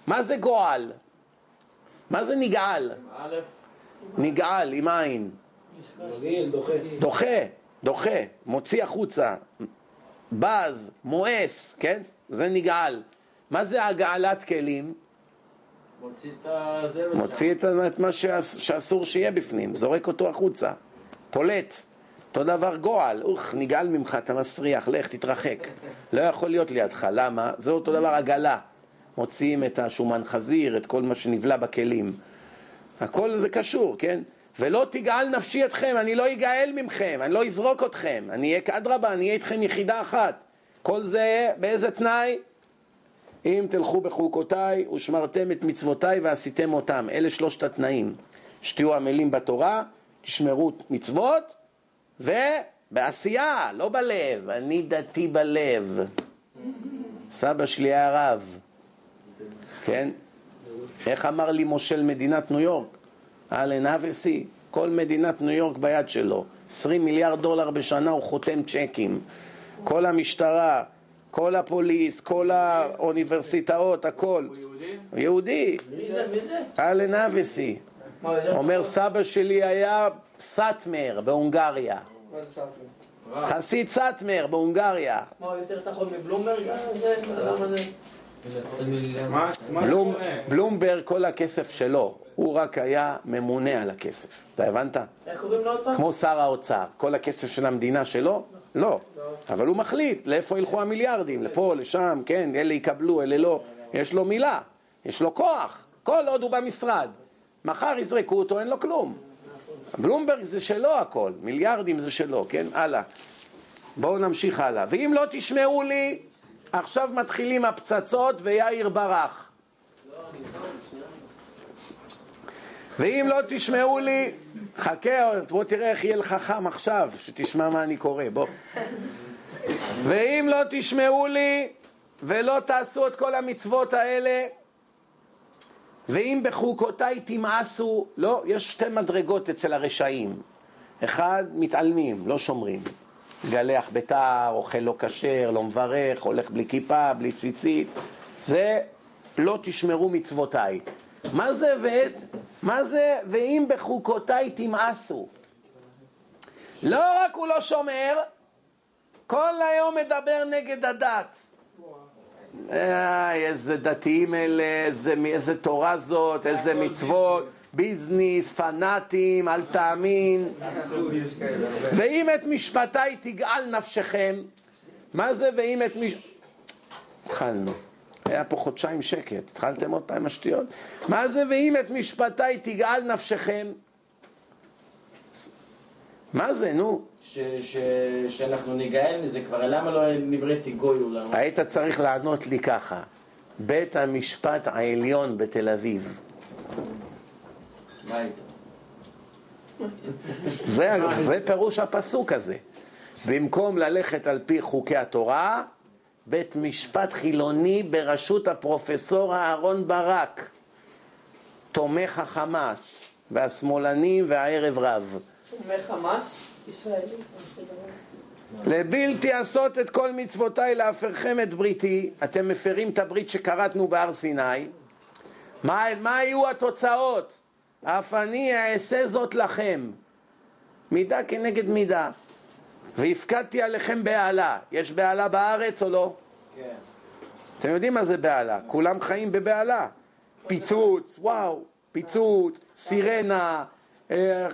[SPEAKER 1] מה זה גועל? מה זה נגעל?
[SPEAKER 5] א',
[SPEAKER 1] נגעל עם עין.
[SPEAKER 4] דוחה.
[SPEAKER 1] דוחה, מוציא החוצה, בז, מואס, כן? זה נגעל. מה זה הגעלת כלים?
[SPEAKER 5] מוציא את הזבל.
[SPEAKER 1] מוציא מה שאס- שאסור שיהיה בפנים, זורק אותו החוצה, פולט. אותו דבר גועל, אוח, נגעל ממך, אתה מסריח, לך, תתרחק. לא יכול להיות לידך, למה? זה אותו דבר עגלה. מוציאים את השומן חזיר, את כל מה שנבלע בכלים. הכל זה קשור, כן? ולא תגאל נפשי אתכם, אני לא אגאל ממכם, אני לא אזרוק אתכם, אני אהיה כאדרבה, אני אהיה איתכם יחידה אחת. כל זה באיזה תנאי? אם תלכו בחוקותיי ושמרתם את מצוותיי ועשיתם אותם. אלה שלושת התנאים. שתהיו עמלים בתורה, תשמרו מצוות, ובעשייה, לא בלב. אני דתי בלב. סבא שלי היה רב, כן? איך אמר לי מושל מדינת ניו יורק? אלן אבסי, כל מדינת ניו יורק ביד שלו. 20 מיליארד דולר בשנה הוא חותם צ'קים. כל המשטרה, כל הפוליס, כל האוניברסיטאות, הכל.
[SPEAKER 2] הוא יהודי?
[SPEAKER 1] יהודי,
[SPEAKER 5] מי זה? מי זה?
[SPEAKER 1] אלן אבסי. אומר סבא שלי היה סאטמר בהונגריה.
[SPEAKER 3] מה זה סאטמר?
[SPEAKER 1] חסיד סאטמר בהונגריה.
[SPEAKER 5] מה, יותר מבלומברג?
[SPEAKER 1] בלומברג כל הכסף שלו, הוא רק היה ממונה על הכסף. אתה הבנת?
[SPEAKER 5] איך קוראים לו עוד פעם?
[SPEAKER 1] כמו שר האוצר, כל הכסף של המדינה שלו? לא. אבל הוא מחליט לאיפה ילכו המיליארדים, לפה, לשם, כן, אלה יקבלו, אלה לא. יש לו מילה, יש לו כוח, כל עוד הוא במשרד. מחר יזרקו אותו, אין לו כלום. בלומברג זה שלו הכל, מיליארדים זה שלו, כן? הלאה. בואו נמשיך הלאה. ואם לא תשמעו לי, עכשיו מתחילים הפצצות ויאיר ברח. ואם לא תשמעו לי, חכה, בוא תראה איך יהיה לך חם עכשיו, שתשמע מה אני קורא, בוא. ואם לא תשמעו לי ולא תעשו את כל המצוות האלה, ואם בחוקותיי תמאסו, לא, יש שתי מדרגות אצל הרשעים. אחד, מתעלמים, לא שומרים. גלח ביתר, אוכל לא כשר, לא מברך, הולך בלי כיפה, בלי ציצית. זה לא תשמרו מצוותיי. מה זה ואת? מה זה ואם בחוקותיי תמאסו? לא רק הוא לא שומר, כל היום מדבר נגד הדת. איי, איזה דתיים אלה, איזה, איזה תורה זאת, איזה מצוות, ביזניס, פנאטים, אל תאמין. ואם את משפטיי תגאל נפשכם, מה זה ואם את מש... התחלנו. היה פה חודשיים שקט, התחלתם עוד פעם השטויות? מה זה ואם את משפטיי תגאל נפשכם? מה זה, נו?
[SPEAKER 2] ש- ש- שאנחנו ניגאל מזה כבר, למה לא נבראתי גוי אולי?
[SPEAKER 1] היית צריך לענות לי ככה, בית המשפט העליון בתל אביב.
[SPEAKER 2] מה איתו?
[SPEAKER 1] זה, זה פירוש הפסוק הזה. במקום ללכת על פי חוקי התורה, בית משפט חילוני בראשות הפרופסור אהרון ברק, תומך החמאס. והשמאלנים והערב רב.
[SPEAKER 5] מחמאס ישראלי.
[SPEAKER 1] לבלתי עשות את כל מצוותיי להפרכם את בריתי, אתם מפרים את הברית שכרתנו בהר סיני. מה, מה יהיו התוצאות? אף אני אעשה זאת לכם. מידה כנגד מידה. והפקדתי עליכם בהלה. יש בהלה בארץ או לא?
[SPEAKER 2] כן.
[SPEAKER 1] אתם יודעים מה זה בהלה? כולם חיים בבהלה. פיצוץ, וואו, פיצוץ, סירנה,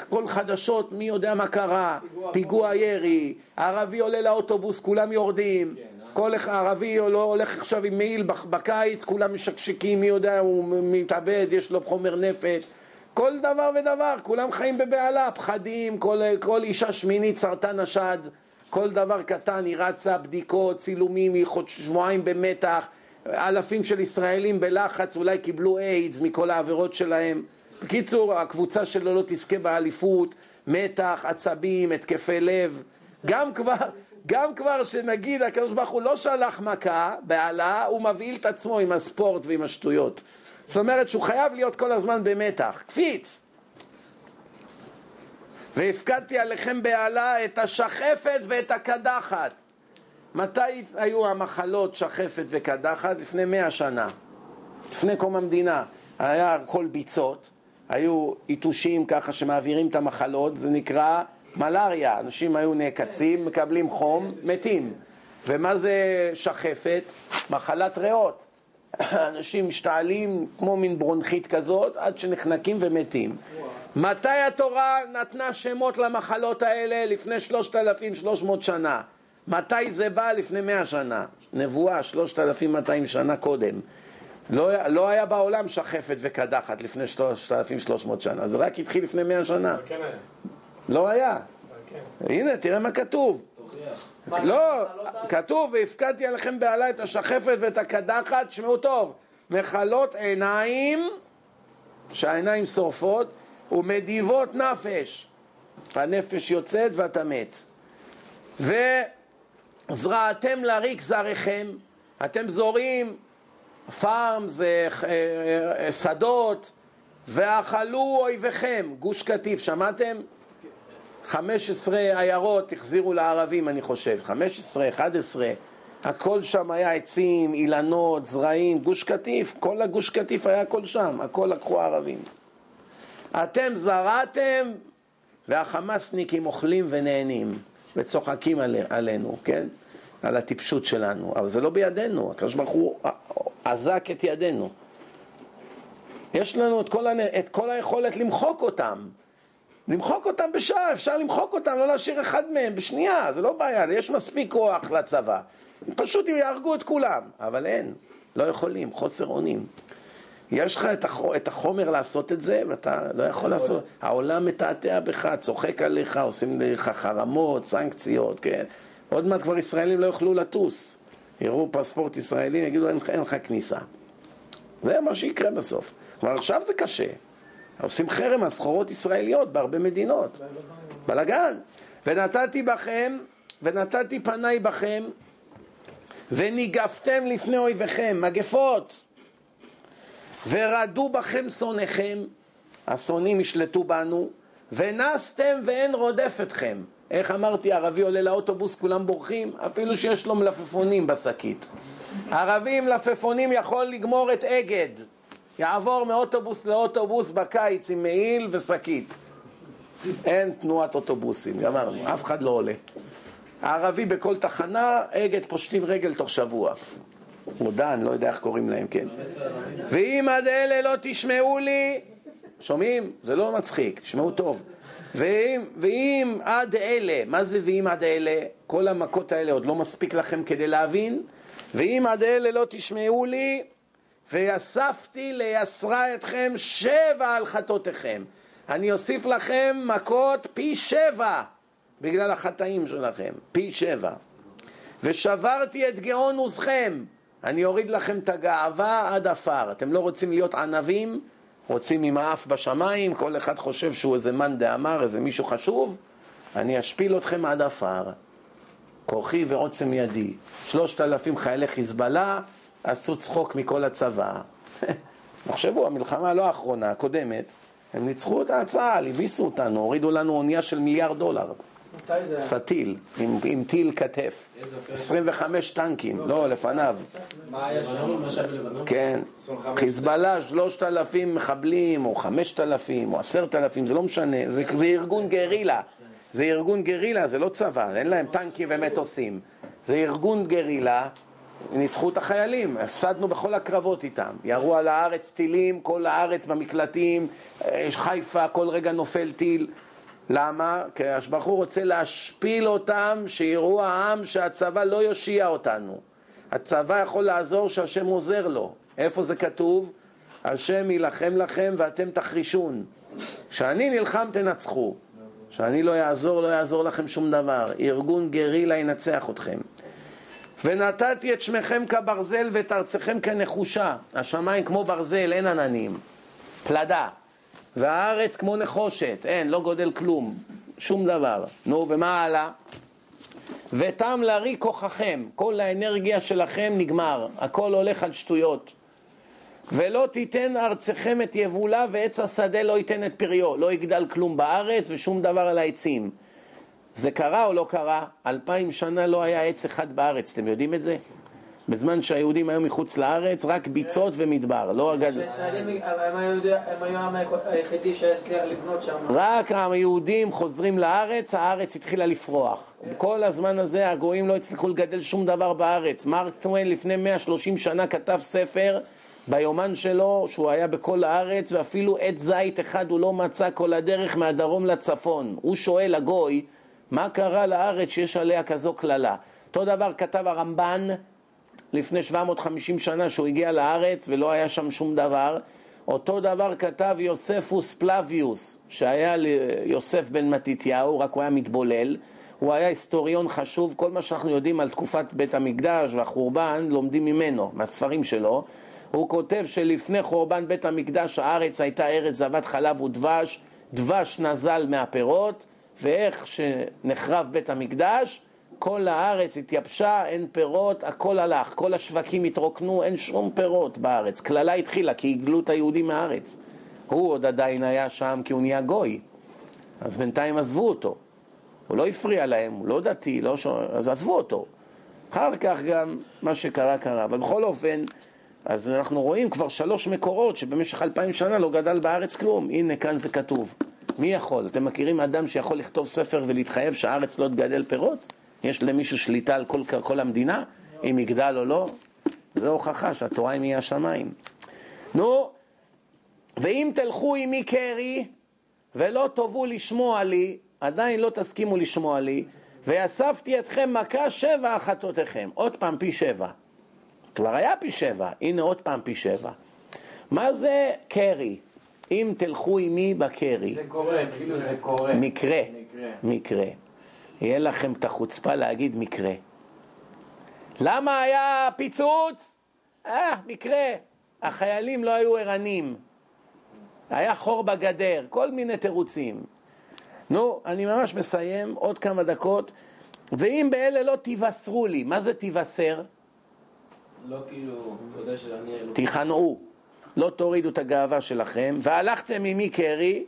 [SPEAKER 1] כל חדשות, מי יודע מה קרה, פיגוע ירי, ערבי עולה לאוטובוס, כולם יורדים, כל אחד, ערבי לא הולך עכשיו עם מעיל בקיץ, כולם משקשקים, מי יודע, הוא מתאבד, יש לו חומר נפץ, כל דבר ודבר, כולם חיים בבהלה, פחדים, כל, כל אישה שמינית סרטן השד, כל דבר קטן, היא רצה, בדיקות, צילומים, היא חוד, שבועיים במתח, אלפים של ישראלים בלחץ, אולי קיבלו איידס מכל העבירות שלהם. בקיצור, הקבוצה שלו לא תזכה באליפות, מתח, עצבים, התקפי לב. גם כבר, גם כבר שנגיד הקדוש ברוך הוא לא שלח מכה, בהלה, הוא מבהיל את עצמו עם הספורט ועם השטויות. זאת אומרת שהוא חייב להיות כל הזמן במתח. קפיץ. והפקדתי עליכם בהלה את השחפת ואת הקדחת. מתי היו המחלות שחפת וקדחת? לפני מאה שנה. לפני קום המדינה. היה הכל ביצות, היו יתושים ככה שמעבירים את המחלות, זה נקרא מלאריה. אנשים היו נעקצים, מקבלים חום, מתים. ומה זה שחפת? מחלת ריאות. אנשים משתעלים כמו מין ברונכית כזאת עד שנחנקים ומתים. מתי התורה נתנה שמות למחלות האלה? לפני 3,300 שנה. מתי זה בא? לפני 100 שנה. נבואה 3,200 שנה קודם. לא, לא היה בעולם שחפת וקדחת לפני 3,300 שנה, זה רק התחיל לפני 100 שנה.
[SPEAKER 3] כן היה.
[SPEAKER 1] לא היה.
[SPEAKER 3] כן.
[SPEAKER 1] הנה, תראה מה כתוב.
[SPEAKER 2] תוכיח.
[SPEAKER 1] לא, כתוב, והפקדתי עליכם בעלה את השחפת ואת הקדחת, שמעו טוב, מחלות עיניים, שהעיניים שורפות, ומדיבות נפש. הנפש יוצאת ואתה מת. וזרעתם לריק זרעכם, אתם זורים פארם זה אה, שדות, ואכלו אויביכם, גוש קטיף, שמעתם? 15 עיירות החזירו לערבים, אני חושב, 15, 11, הכל שם היה עצים, אילנות, זרעים, גוש קטיף, כל הגוש קטיף היה הכל שם, הכל לקחו הערבים. אתם זרעתם והחמאסניקים אוכלים ונהנים וצוחקים עלי, עלינו, כן? על הטיפשות שלנו, אבל זה לא בידינו, הקדוש ברוך הוא אזק את ידינו. יש לנו את כל, הנ... את כל היכולת למחוק אותם. למחוק אותם בשעה, אפשר למחוק אותם, לא להשאיר אחד מהם בשנייה, זה לא בעיה, יש מספיק כוח לצבא. פשוט הם יהרגו את כולם, אבל אין, לא יכולים, חוסר אונים. יש לך את, הח... את החומר לעשות את זה, ואתה לא יכול לעשות. העולם מתעתע בך, צוחק עליך, עושים לך חרמות, סנקציות, כן. עוד מעט כבר ישראלים לא יוכלו לטוס. יראו פספורט ישראלי, יגידו אין, אין לך כניסה. זה מה שיקרה בסוף. כבר עכשיו זה קשה. עושים חרם על סחורות ישראליות בהרבה מדינות. בלאגן. ונתתי בכם, ונתתי פניי בכם, וניגפתם לפני אויביכם, מגפות. ורדו בכם שונאיכם, השונאים ישלטו בנו, ונסתם ואין רודף אתכם. איך אמרתי, ערבי עולה לאוטובוס, כולם בורחים, אפילו שיש לו מלפפונים בשקית. ערבי עם מלפפונים יכול לגמור את אגד. יעבור מאוטובוס לאוטובוס בקיץ עם מעיל ושקית. אין תנועת אוטובוסים, גמרנו, אף אחד לא עולה. הערבי בכל תחנה, אגד פושטים רגל תוך שבוע. או דן, לא יודע איך קוראים להם, כן. ואם עד אלה לא תשמעו לי, שומעים? זה לא מצחיק, תשמעו טוב. ואם, ואם עד אלה, מה זה ואם עד אלה? כל המכות האלה עוד לא מספיק לכם כדי להבין? ואם עד אלה לא תשמעו לי, ויספתי ליסרה אתכם שבע על חטאותיכם. אני אוסיף לכם מכות פי שבע בגלל החטאים שלכם, פי שבע. ושברתי את גאון עוזכם, אני אוריד לכם את הגאווה עד עפר. אתם לא רוצים להיות ענבים? רוצים עם האף בשמיים? כל אחד חושב שהוא איזה מאן דאמר, איזה מישהו חשוב? אני אשפיל אתכם עד עפר. כוחי ועוצם ידי. שלושת אלפים חיילי חיזבאללה עשו צחוק מכל הצבא. תחשבו, המלחמה לא האחרונה, הקודמת, הם ניצחו את הצה"ל, הביסו אותנו, הורידו לנו אונייה של מיליארד דולר. סטיל, עם, עם טיל כתף. 25 טנקים, לא, לפניו.
[SPEAKER 5] מה היה שם?
[SPEAKER 4] מה שהיה בלבנון?
[SPEAKER 1] כן.
[SPEAKER 2] 25
[SPEAKER 1] חיזבאללה, 3,000 מחבלים, או 5,000, או 10,000, זה לא משנה, זה, זה ארגון גרילה. זה ארגון גרילה, זה לא צבא, אין להם טנקים ומטוסים. זה ארגון גרילה, ניצחו את החיילים, הפסדנו בכל הקרבות איתם. ירו על הארץ טילים, כל הארץ במקלטים, אה, חיפה, כל רגע נופל טיל. למה? כי השבחור רוצה להשפיל אותם, שיראו העם שהצבא לא יושיע אותנו. הצבא יכול לעזור שהשם עוזר לו. איפה זה כתוב? השם יילחם לכם ואתם תחרישון. כשאני נלחם תנצחו. כשאני לא יעזור, לא יעזור לכם שום דבר. ארגון גרילה ינצח אתכם. ונתתי את שמכם כברזל ואת ארצכם כנחושה. השמיים כמו ברזל, אין עננים. פלדה. והארץ כמו נחושת, אין, לא גודל כלום. שום דבר. נו, ומה הלאה? ותם לרי כוחכם, כל האנרגיה שלכם נגמר, הכל הולך על שטויות. ולא תיתן ארצכם את יבולה ועץ השדה לא ייתן את פריו, לא יגדל כלום בארץ ושום דבר על העצים. זה קרה או לא קרה? אלפיים שנה לא היה עץ אחד בארץ, אתם יודעים את זה? בזמן שהיהודים היו מחוץ לארץ, רק ביצות ומדבר, לא הגד...
[SPEAKER 5] הם היו- העם היחידי שהיה הצליח לבנות שם.
[SPEAKER 1] רק היהודים חוזרים לארץ, הארץ התחילה לפרוח. כל הזמן הזה הגויים לא הצליחו לגדל שום דבר בארץ. מרק טוויין לפני 130 שנה כתב ספר ביומן שלו שהוא היה בכל הארץ ואפילו עץ זית אחד הוא לא מצא כל הדרך מהדרום לצפון. הוא שואל הגוי, מה קרה לארץ שיש עליה כזו קללה? אותו דבר כתב הרמב"ן לפני 750 שנה שהוא הגיע לארץ ולא היה שם שום דבר. אותו דבר כתב יוספוס פלביוס, שהיה ליוסף בן מתתיהו, רק הוא היה מתבולל. הוא היה היסטוריון חשוב, כל מה שאנחנו יודעים על תקופת בית המקדש והחורבן לומדים ממנו, מהספרים שלו. הוא כותב שלפני חורבן בית המקדש הארץ הייתה ארץ זבת חלב ודבש, דבש נזל מהפירות, ואיך שנחרב בית המקדש, כל הארץ התייבשה, אין פירות, הכל הלך, כל השווקים התרוקנו, אין שום פירות בארץ. קללה התחילה כי הגלו את היהודים מהארץ. הוא עוד עדיין היה שם כי הוא נהיה גוי, אז בינתיים עזבו אותו. הוא לא הפריע להם, הוא לא דתי, לא ש... אז עזבו אותו. אחר כך גם מה שקרה קרה, אבל בכל אופן, אז אנחנו רואים כבר שלוש מקורות שבמשך אלפיים שנה לא גדל בארץ כלום. הנה כאן זה כתוב. מי יכול? אתם מכירים אדם שיכול לכתוב ספר ולהתחייב שהארץ לא תגדל פירות? יש למישהו שליטה על כל, כל המדינה? אם יגדל או לא? זו הוכחה שהתורה היא מהשמיים. נו, ואם תלכו עמי קרי ולא תאבו לשמוע לי, עדיין לא תסכימו לשמוע לי, ואספתי אתכם מכה שבע החטאותיכם. עוד פעם פי שבע. כבר היה פי שבע, הנה עוד פעם פי שבע. מה זה קרי? אם תלכו עמי בקרי.
[SPEAKER 2] זה קורה, כאילו זה קורה.
[SPEAKER 1] מקרה.
[SPEAKER 2] מקרה.
[SPEAKER 1] מקרה. יהיה לכם את החוצפה להגיד מקרה. למה היה פיצוץ? אה, מקרה. החיילים לא היו ערנים. היה חור בגדר, כל מיני תירוצים. נו, אני ממש מסיים, עוד כמה דקות. ואם באלה לא תבשרו לי, מה זה תבשר?
[SPEAKER 5] לא כאילו, יודע שאני אלוהים.
[SPEAKER 1] תיכנעו, לא תורידו את הגאווה שלכם, והלכתם עמי קרי,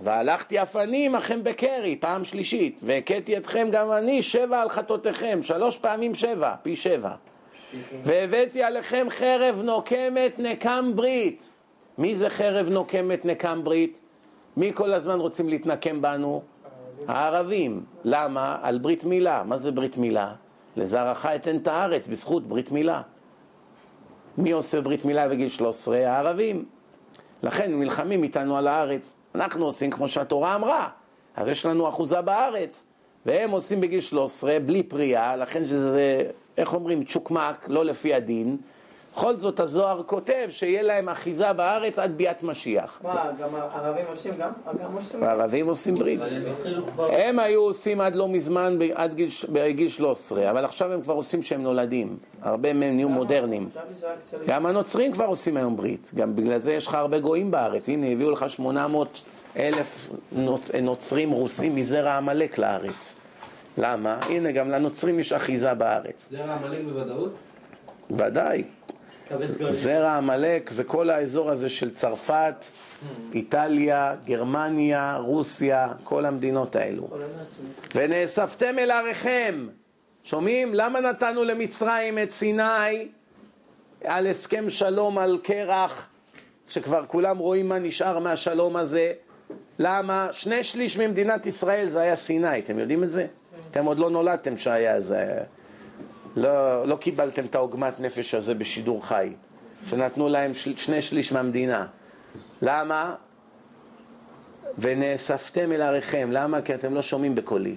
[SPEAKER 1] והלכתי אף אני עמכם בקרי, פעם שלישית, והכיתי אתכם גם אני שבע על חטאותיכם, שלוש פעמים שבע, פי שבע. והבאתי עליכם חרב נוקמת נקם ברית. מי זה חרב נוקמת נקם ברית? מי כל הזמן רוצים להתנקם בנו? הערבים. למה? על ברית מילה. מה זה ברית מילה? לזרעך אתן את הארץ בזכות ברית מילה. מי עושה ברית מילה בגיל 13? הערבים. לכן הם נלחמים איתנו על הארץ. אנחנו עושים כמו שהתורה אמרה, אז יש לנו אחוזה בארץ. והם עושים בגיל 13 בלי פריאה, לכן שזה, איך אומרים, צ'וקמק, לא לפי הדין. בכל זאת הזוהר כותב שיהיה להם אחיזה בארץ עד ביאת משיח.
[SPEAKER 5] מה, גם הערבים עושים גם? גם עושים?
[SPEAKER 1] הערבים עושים ברית.
[SPEAKER 5] הם
[SPEAKER 1] היו עושים עד לא מזמן, ב- עד גיל, ש- בגיל 13, אבל עכשיו הם כבר עושים שהם נולדים. הרבה מהם נהיו מודרניים. גם הנוצרים כבר עושים היום ברית, גם בגלל זה יש לך הרבה גויים בארץ. הנה, הביאו לך 800 אלף נוצ... נוצרים רוסים מזרע עמלק לארץ. למה? הנה, גם לנוצרים יש אחיזה בארץ.
[SPEAKER 4] זרע עמלק בוודאות?
[SPEAKER 1] ודאי. זרע עמלק זה כל האזור הזה של צרפת, איטליה, גרמניה, רוסיה, כל המדינות האלו. ונאספתם אל עריכם. שומעים? למה נתנו למצרים את סיני על הסכם שלום על קרח, שכבר כולם רואים מה נשאר מהשלום הזה? למה? שני שליש ממדינת ישראל זה היה סיני, אתם יודעים את זה? אתם עוד לא נולדתם שהיה זה. לא, לא קיבלתם את העוגמת נפש הזה בשידור חי, שנתנו להם של, שני שליש מהמדינה. למה? ונאספתם אל עריכם. למה? כי אתם לא שומעים בקולי.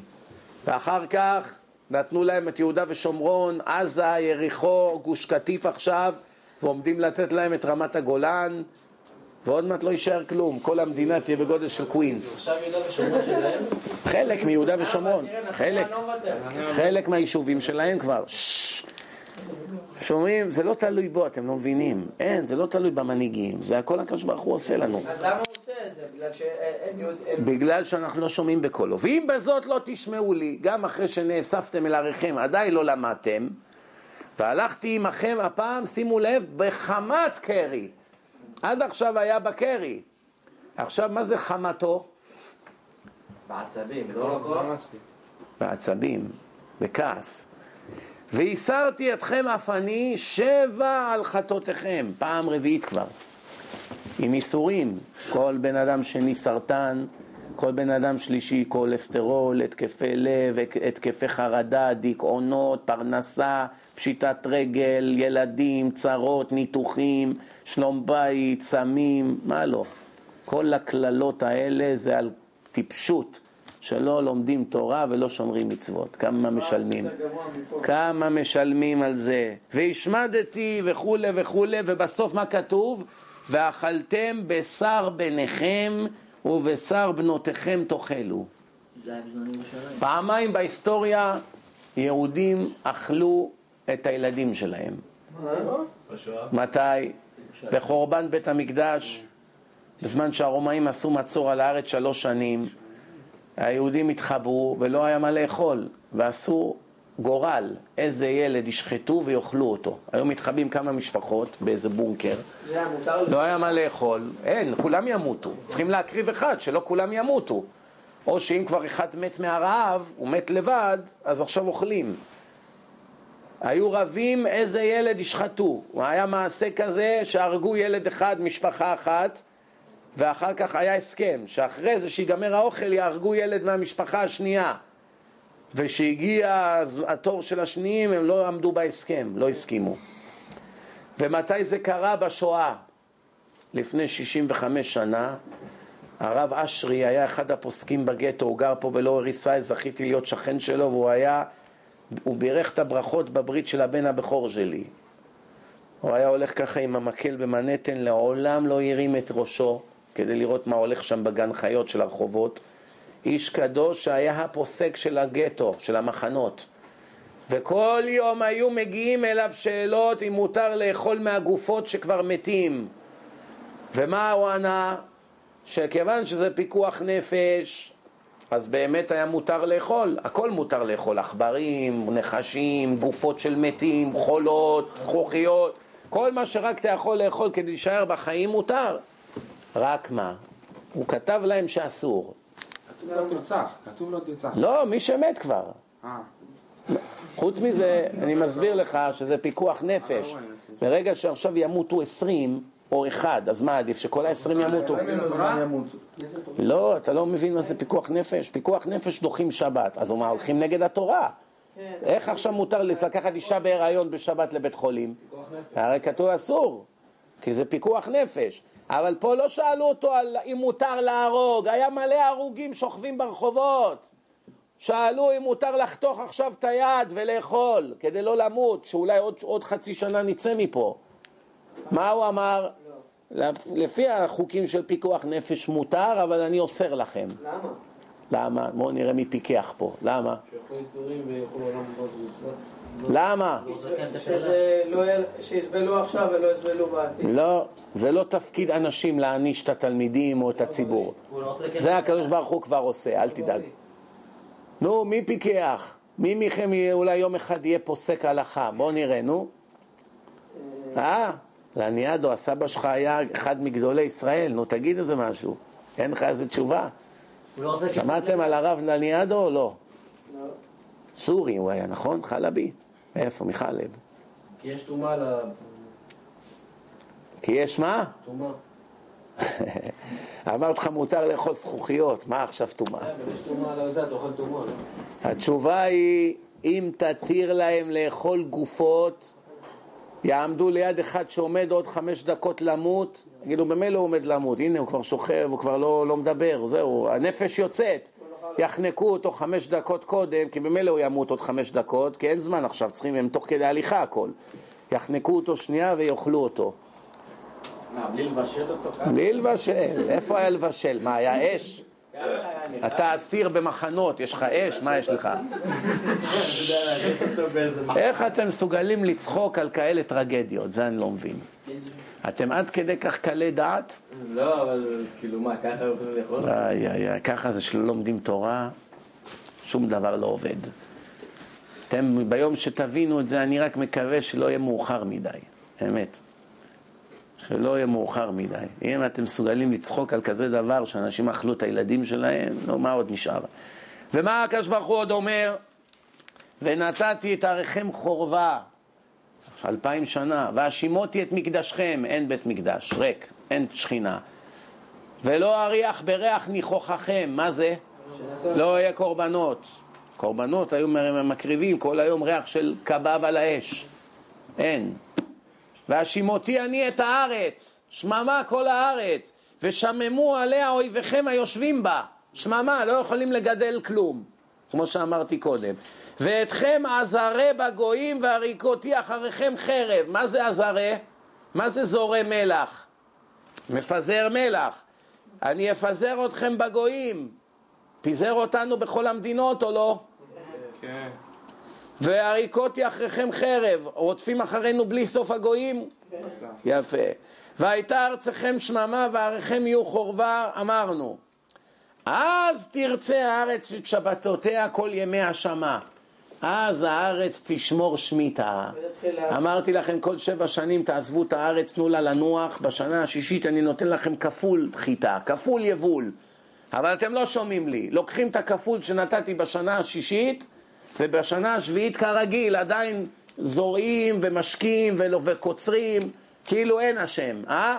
[SPEAKER 1] ואחר כך נתנו להם את יהודה ושומרון, עזה, יריחו, גוש קטיף עכשיו, ועומדים לתת להם את רמת הגולן, ועוד מעט לא יישאר כלום. כל המדינה תהיה בגודל של קווינס. חלק מיהודה ושומרון, חלק.
[SPEAKER 5] לא.
[SPEAKER 1] חלק מהיישובים שלהם כבר. שומעים? זה לא תלוי בו, אתם לא מבינים. אין, זה לא תלוי במנהיגים. זה הכל הקדוש ברוך הוא עושה לנו.
[SPEAKER 6] אז למה הוא עושה את זה? בגלל שאין יהוד... אין-
[SPEAKER 1] בגלל שאנחנו לא שומעים בקולו. ואם בזאת לא תשמעו לי, גם אחרי שנאספתם אל עריכם, עדיין לא למדתם, והלכתי עמכם הפעם, שימו לב, בחמת קרי. עד עכשיו היה בקרי. עכשיו, מה זה חמתו?
[SPEAKER 2] בעצבים, לא רק
[SPEAKER 1] בעצבים, בכעס. והסרתי אתכם אף אני שבע על חטאותיכם, פעם רביעית כבר, עם ייסורים. כל בן אדם שני סרטן, כל בן אדם שלישי כולסטרול, התקפי לב, התקפי חרדה, דיכאונות, פרנסה, פשיטת רגל, ילדים, צרות, ניתוחים, שלום בית, סמים, מה לא. כל הקללות האלה זה על טיפשות, שלא לומדים תורה ולא שומרים מצוות. כמה משלמים? כמה משלמים על זה? והשמדתי וכולי וכולי, ובסוף מה כתוב? ואכלתם בשר בניכם ובשר בנותיכם תאכלו. פעמיים בהיסטוריה יהודים אכלו את הילדים שלהם. מתי? בחורבן בית המקדש, בזמן שהרומאים עשו מצור על הארץ שלוש שנים, היהודים התחברו ולא היה מה לאכול, ועשו גורל, איזה ילד ישחטו ויאכלו אותו. היו מתחבאים כמה משפחות באיזה בונקר, לא היה מה לאכול, אין, כולם ימותו. צריכים להקריב אחד, שלא כולם ימותו. או שאם כבר אחד מת מהרעב, הוא מת לבד, אז עכשיו אוכלים. היו רבים איזה ילד ישחטו. היה מעשה כזה שהרגו ילד אחד, משפחה אחת, ואחר כך היה הסכם, שאחרי זה שיגמר האוכל יהרגו ילד מהמשפחה השנייה. וכשהגיע התור של השניים הם לא עמדו בהסכם, לא הסכימו. ומתי זה קרה? בשואה. לפני 65 שנה, הרב אשרי היה אחד הפוסקים בגטו, הוא גר פה בלואוור ישראל, זכיתי להיות שכן שלו, והוא היה, הוא בירך את הברכות בברית של הבן הבכור שלי. הוא היה הולך ככה עם המקל במנהטן, לעולם לא הרים את ראשו, כדי לראות מה הולך שם בגן חיות של הרחובות. איש קדוש שהיה הפוסק של הגטו, של המחנות. וכל יום היו מגיעים אליו שאלות אם מותר לאכול מהגופות שכבר מתים. ומה הוא ענה? שכיוון שזה פיקוח נפש, אז באמת היה מותר לאכול, הכל מותר לאכול, עכברים, נחשים, גופות של מתים, חולות, זכוכיות, כל מה שרק אתה יכול לאכול כדי להישאר בחיים מותר. רק מה? הוא כתב להם שאסור.
[SPEAKER 3] כתוב לא תרצח, כתוב לא תרצח.
[SPEAKER 1] לא, מי שמת כבר.
[SPEAKER 3] אה,
[SPEAKER 1] חוץ מזה, אני מסביר לך שזה פיקוח נפש. ברגע שעכשיו ימותו עשרים או אחד, אז מה עדיף, שכל העשרים ימותו? לא, אתה לא מבין מה זה פיקוח נפש. פיקוח נפש דוחים שבת. אז מה, הולכים נגד התורה. איך עכשיו מותר לקחת אישה בהיריון בשבת לבית חולים? הרי כתוב אסור, כי זה פיקוח נפש. אבל פה לא שאלו אותו על אם מותר להרוג, היה מלא הרוגים שוכבים ברחובות. שאלו אם מותר לחתוך עכשיו את היד ולאכול, כדי לא למות, שאולי עוד, עוד חצי שנה נצא מפה. מה הוא אמר? לפי החוקים של פיקוח נפש מותר, אבל אני אוסר לכם.
[SPEAKER 6] למה?
[SPEAKER 1] למה? בואו נראה מי פיקח פה. למה? למה?
[SPEAKER 5] לא
[SPEAKER 6] לא שיסבלו עכשיו ולא יסבלו בעתיד.
[SPEAKER 1] לא, זה לא תפקיד אנשים להעניש את התלמידים או את הציבור.
[SPEAKER 5] לא
[SPEAKER 1] זה הקדוש ברוך הוא כבר עושה, אל תדאג. נו, מי פיקח? מי מכם אולי יום אחד יהיה פוסק הלכה? בואו נראה, נו. אה? לניאדו, הסבא שלך היה אחד מגדולי ישראל, נו תגיד איזה משהו. אין לך איזה תשובה?
[SPEAKER 5] לא.
[SPEAKER 1] שמעתם על הרב לניאדו או לא?
[SPEAKER 6] לא.
[SPEAKER 1] סורי הוא היה, נכון? חלבי. מאיפה? מחלב.
[SPEAKER 4] כי יש טומאה ל...
[SPEAKER 1] כי יש מה?
[SPEAKER 4] טומאה.
[SPEAKER 1] אמרתי לך מותר לאכול זכוכיות, מה עכשיו טומאה?
[SPEAKER 4] טומאה, לא?
[SPEAKER 1] התשובה היא, אם תתיר להם לאכול גופות, יעמדו ליד אחד שעומד עוד חמש דקות למות, יגידו, במילא הוא עומד למות, הנה הוא כבר שוכב, הוא כבר לא, לא מדבר, זהו, הנפש יוצאת. יחנקו אותו חמש דקות קודם, כי במילא הוא ימות עוד חמש דקות, כי אין זמן עכשיו, צריכים, הם תוך כדי הליכה הכל. יחנקו אותו שנייה ויאכלו אותו.
[SPEAKER 2] מה, בלי לבשל אותו?
[SPEAKER 1] בלי לבשל, איפה היה לבשל? מה, היה אש? אתה אסיר במחנות, יש לך אש, מה יש לך? איך אתם מסוגלים לצחוק על כאלה טרגדיות? זה אני לא מבין. אתם עד כדי כך קלי דעת?
[SPEAKER 2] לא, אבל כאילו מה, ככה יכולים לאכול?
[SPEAKER 1] איי איי איי, ככה זה שלא לומדים תורה, שום דבר לא עובד. אתם, ביום שתבינו את זה, אני רק מקווה שלא יהיה מאוחר מדי, אמת. שלא יהיה מאוחר מדי. אם אתם מסוגלים לצחוק על כזה דבר, שאנשים אכלו את הילדים שלהם, נו, מה עוד נשאר? ומה הקדוש ברוך הוא עוד אומר? ונתתי את עריכם חורבה, אלפיים שנה, והשימותי את מקדשכם, אין בית מקדש, ריק, אין שכינה. ולא אריח בריח ניחוחכם, מה זה? לא יהיה קורבנות. קורבנות היו מקריבים כל היום ריח של קבב על האש. אין. והשימותי אני את הארץ, שממה כל הארץ, ושממו עליה אויביכם היושבים בה. שממה, לא יכולים לגדל כלום, כמו שאמרתי קודם. ואתכם עזרה בגויים והריקותי אחריכם חרב. מה זה עזרה? מה זה זורע מלח? מפזר מלח. אני אפזר אתכם בגויים. פיזר אותנו בכל המדינות או לא?
[SPEAKER 3] כן.
[SPEAKER 1] והריקותי אחריכם חרב, רודפים אחרינו בלי סוף הגויים? יפה. והייתה ארצכם שממה ועריכם יהיו חורבה, אמרנו. אז תרצה הארץ את שבתותיה כל ימי השמה. אז הארץ תשמור שמיטה. אמרתי לכם כל שבע שנים תעזבו את הארץ, תנו לה לנוח, בשנה השישית אני נותן לכם כפול חיטה, כפול יבול. אבל אתם לא שומעים לי, לוקחים את הכפול שנתתי בשנה השישית, ובשנה השביעית כרגיל עדיין זורעים ומשקים וקוצרים, כאילו אין השם, אה?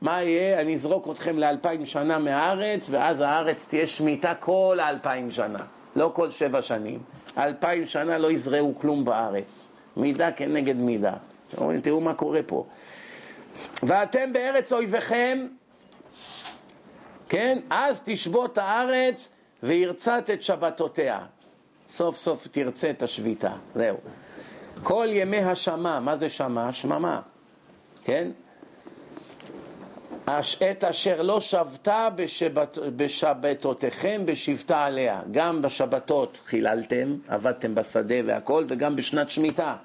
[SPEAKER 1] מה יהיה? אני אזרוק אתכם לאלפיים שנה מהארץ, ואז הארץ תהיה שמיטה כל האלפיים שנה, לא כל שבע שנים. אלפיים שנה לא יזרעו כלום בארץ. מידה כנגד מידה. תראו מה קורה פה. ואתם בארץ אויביכם, כן? אז תשבות הארץ וירצת את שבתותיה. סוף סוף תרצה את השביתה, זהו. כל ימי השמה, מה זה שמה? שממה, כן? את אשר לא שבתה בשבת, בשבתותיכם בשבתה עליה. גם בשבתות חיללתם, עבדתם בשדה והכל, וגם בשנת שמיטה.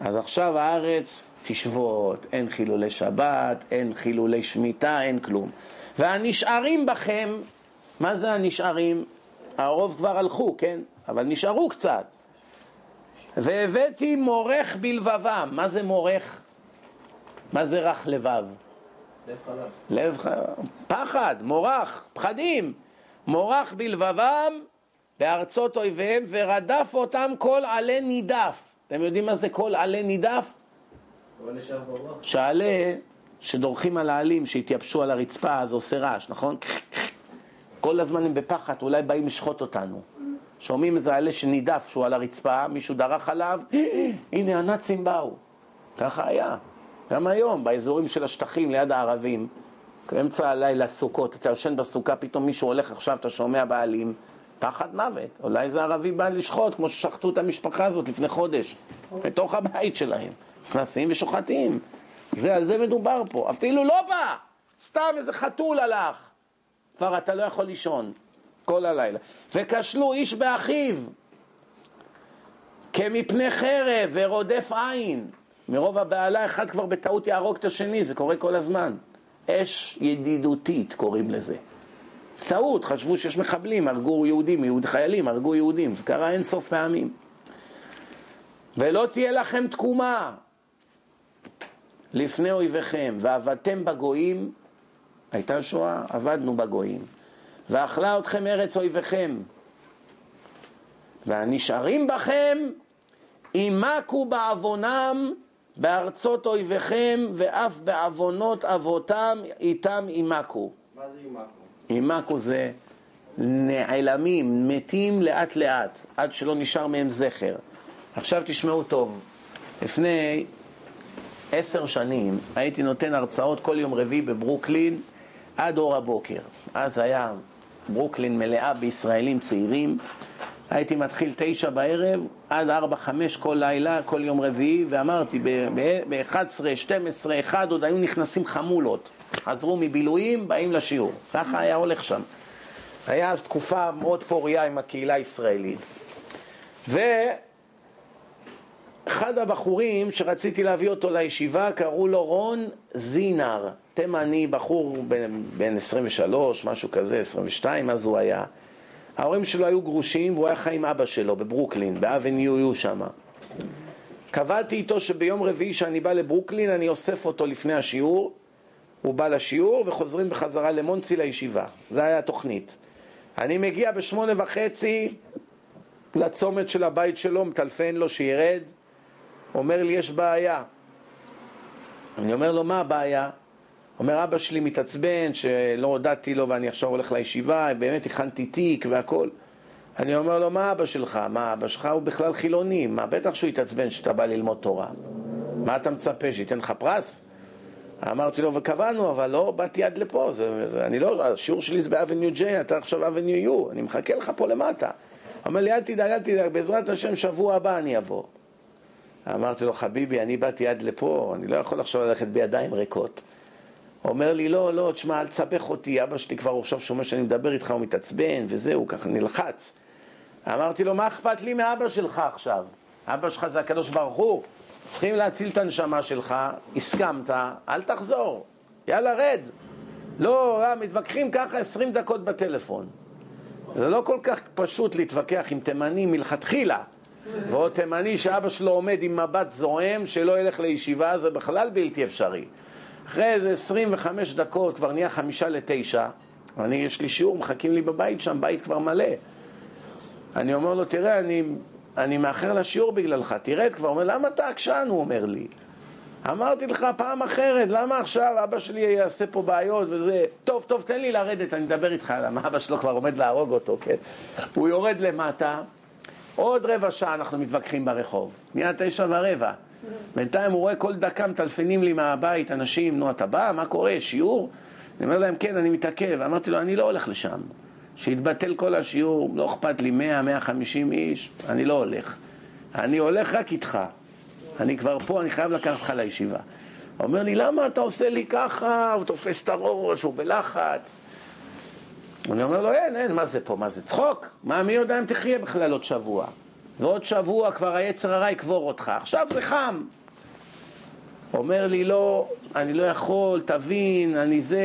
[SPEAKER 1] אז עכשיו הארץ תשבות, אין חילולי שבת, אין חילולי שמיטה, אין כלום. והנשארים בכם, מה זה הנשארים? הרוב כבר הלכו, כן? אבל נשארו קצת. והבאתי מורך בלבבם. מה זה מורך? מה זה רך לבב?
[SPEAKER 4] לב חלש.
[SPEAKER 1] לב, ח- פחד, מורח, פחדים. מורח בלבבם בארצות אויביהם ורדף אותם כל עלה נידף. אתם יודעים מה זה כל עלה נידף? שעלה שדורכים על העלים שהתייבשו על הרצפה אז עושה רעש, נכון? כל הזמן הם בפחד, אולי באים לשחוט אותנו. שומעים איזה עלה שנידף שהוא על הרצפה, מישהו דרך עליו, הנה הנאצים באו. ככה היה. גם היום, באזורים של השטחים ליד הערבים, באמצע הלילה סוכות, אתה יושן בסוכה, פתאום מישהו הולך עכשיו, אתה שומע בעלים, פחד מוות. אולי איזה ערבי בא לשחוט, כמו ששחטו את המשפחה הזאת לפני חודש, בתוך הבית שלהם. נכנסים ושוחטים. זה, על זה מדובר פה. אפילו לא בא, סתם איזה חתול הלך. כבר אתה לא יכול לישון כל הלילה. וכשלו איש באחיו, כמפני חרב ורודף עין. מרוב הבהלה אחד כבר בטעות יהרוג את השני, זה קורה כל הזמן. אש ידידותית קוראים לזה. טעות, חשבו שיש מחבלים, הרגו יהודים, יהוד, חיילים, הרגו יהודים, זה קרה אין סוף פעמים. ולא תהיה לכם תקומה. לפני אויביכם, ועבדתם בגויים, הייתה שואה, עבדנו בגויים. ואכלה אתכם ארץ אויביכם. והנשארים בכם, ימקו בעוונם בארצות אויביכם, ואף בעוונות אבותם איתם ימקו.
[SPEAKER 2] מה זה אימקו?
[SPEAKER 1] ימקו זה נעלמים, מתים לאט לאט, עד שלא נשאר מהם זכר. עכשיו תשמעו טוב, לפני עשר שנים הייתי נותן הרצאות כל יום רביעי בברוקלין עד אור הבוקר. אז היה ברוקלין מלאה בישראלים צעירים. הייתי מתחיל תשע בערב עד ארבע, חמש כל לילה, כל יום רביעי, ואמרתי ב-11, 12, 1 עוד היו נכנסים חמולות. חזרו מבילויים, באים לשיעור. ככה היה הולך שם. היה אז תקופה מאוד פוריה עם הקהילה הישראלית. ואחד הבחורים שרציתי להביא אותו לישיבה, קראו לו רון זינר. תימני, בחור בן 23, משהו כזה, 22, אז הוא היה. ההורים שלו היו גרושים והוא היה חי עם אבא שלו בברוקלין, באבניו יו שמה. קבעתי איתו שביום רביעי שאני בא לברוקלין אני אוסף אותו לפני השיעור, הוא בא לשיעור וחוזרים בחזרה למונסי לישיבה, זה היה התוכנית. אני מגיע בשמונה וחצי לצומת של הבית שלו, מטלפן לו שירד, אומר לי יש בעיה. אני אומר לו מה הבעיה? אומר אבא שלי מתעצבן שלא הודעתי לו ואני עכשיו הולך לישיבה, באמת הכנתי תיק והכל. אני אומר לו, מה אבא שלך? מה אבא שלך הוא בכלל חילוני, מה בטח שהוא יתעצבן שאתה בא ללמוד תורה. מה אתה מצפה, שייתן לך פרס? אמרתי לו, וקבענו, אבל לא באתי עד לפה, זה, זה, אני לא, השיעור שלי זה באבניו ג'יי, אתה עכשיו אבניו יו, אני מחכה לך פה למטה. אומר לי, אל תדאג, אל תדאג, בעזרת השם שבוע הבא אני אבוא. אמרתי לו, חביבי, אני באתי עד לפה, אני לא יכול עכשיו ללכת בידיים ריקות. אומר לי, לא, לא, תשמע, אל תסבך אותי, אבא שלי כבר עכשיו שומע שאני מדבר איתך, הוא מתעצבן, וזהו, ככה נלחץ. אמרתי לו, מה אכפת לי מאבא שלך עכשיו? אבא שלך זה הקדוש ברוך הוא. צריכים להציל את הנשמה שלך, הסכמת, אל תחזור, יאללה רד. לא, אה, מתווכחים ככה עשרים דקות בטלפון. זה לא כל כך פשוט להתווכח עם תימני מלכתחילה. ועוד תימני שאבא שלו עומד עם מבט זועם שלא ילך לישיבה, זה בכלל בלתי אפשרי. אחרי איזה 25 דקות, כבר נהיה חמישה לתשע, אני, יש לי שיעור, מחכים לי בבית שם, בית כבר מלא. אני אומר לו, תראה, אני, אני מאחר לשיעור בגללך, תרד כבר. הוא אומר, למה אתה עקשן? הוא אומר לי. אמרתי לך פעם אחרת, למה עכשיו אבא שלי יעשה פה בעיות וזה... טוב, טוב, תן לי לרדת, אני אדבר איתך, למה אבא שלו כבר עומד להרוג אותו, כן? הוא יורד למטה, עוד רבע שעה אנחנו מתווכחים ברחוב. נהיה תשע ורבע. בינתיים הוא רואה כל דקה מטלפנים לי מהבית אנשים, נו אתה בא, מה קורה, שיעור? אני אומר להם, כן, אני מתעכב. אמרתי לו, אני לא הולך לשם. שיתבטל כל השיעור, לא אכפת לי 100, 150 איש, אני לא הולך. אני הולך רק איתך. אני כבר פה, אני חייב לקחת אותך לישיבה. הוא אומר לי, למה אתה עושה לי ככה? הוא תופס את הראש, הוא בלחץ. אני אומר לו, אין, אין, מה זה פה? מה זה צחוק? מה, מי יודע אם תחיה בכלל עוד שבוע? ועוד שבוע כבר היצר הרע יקבור אותך. עכשיו זה חם. אומר לי, לא, אני לא יכול, תבין, אני זה...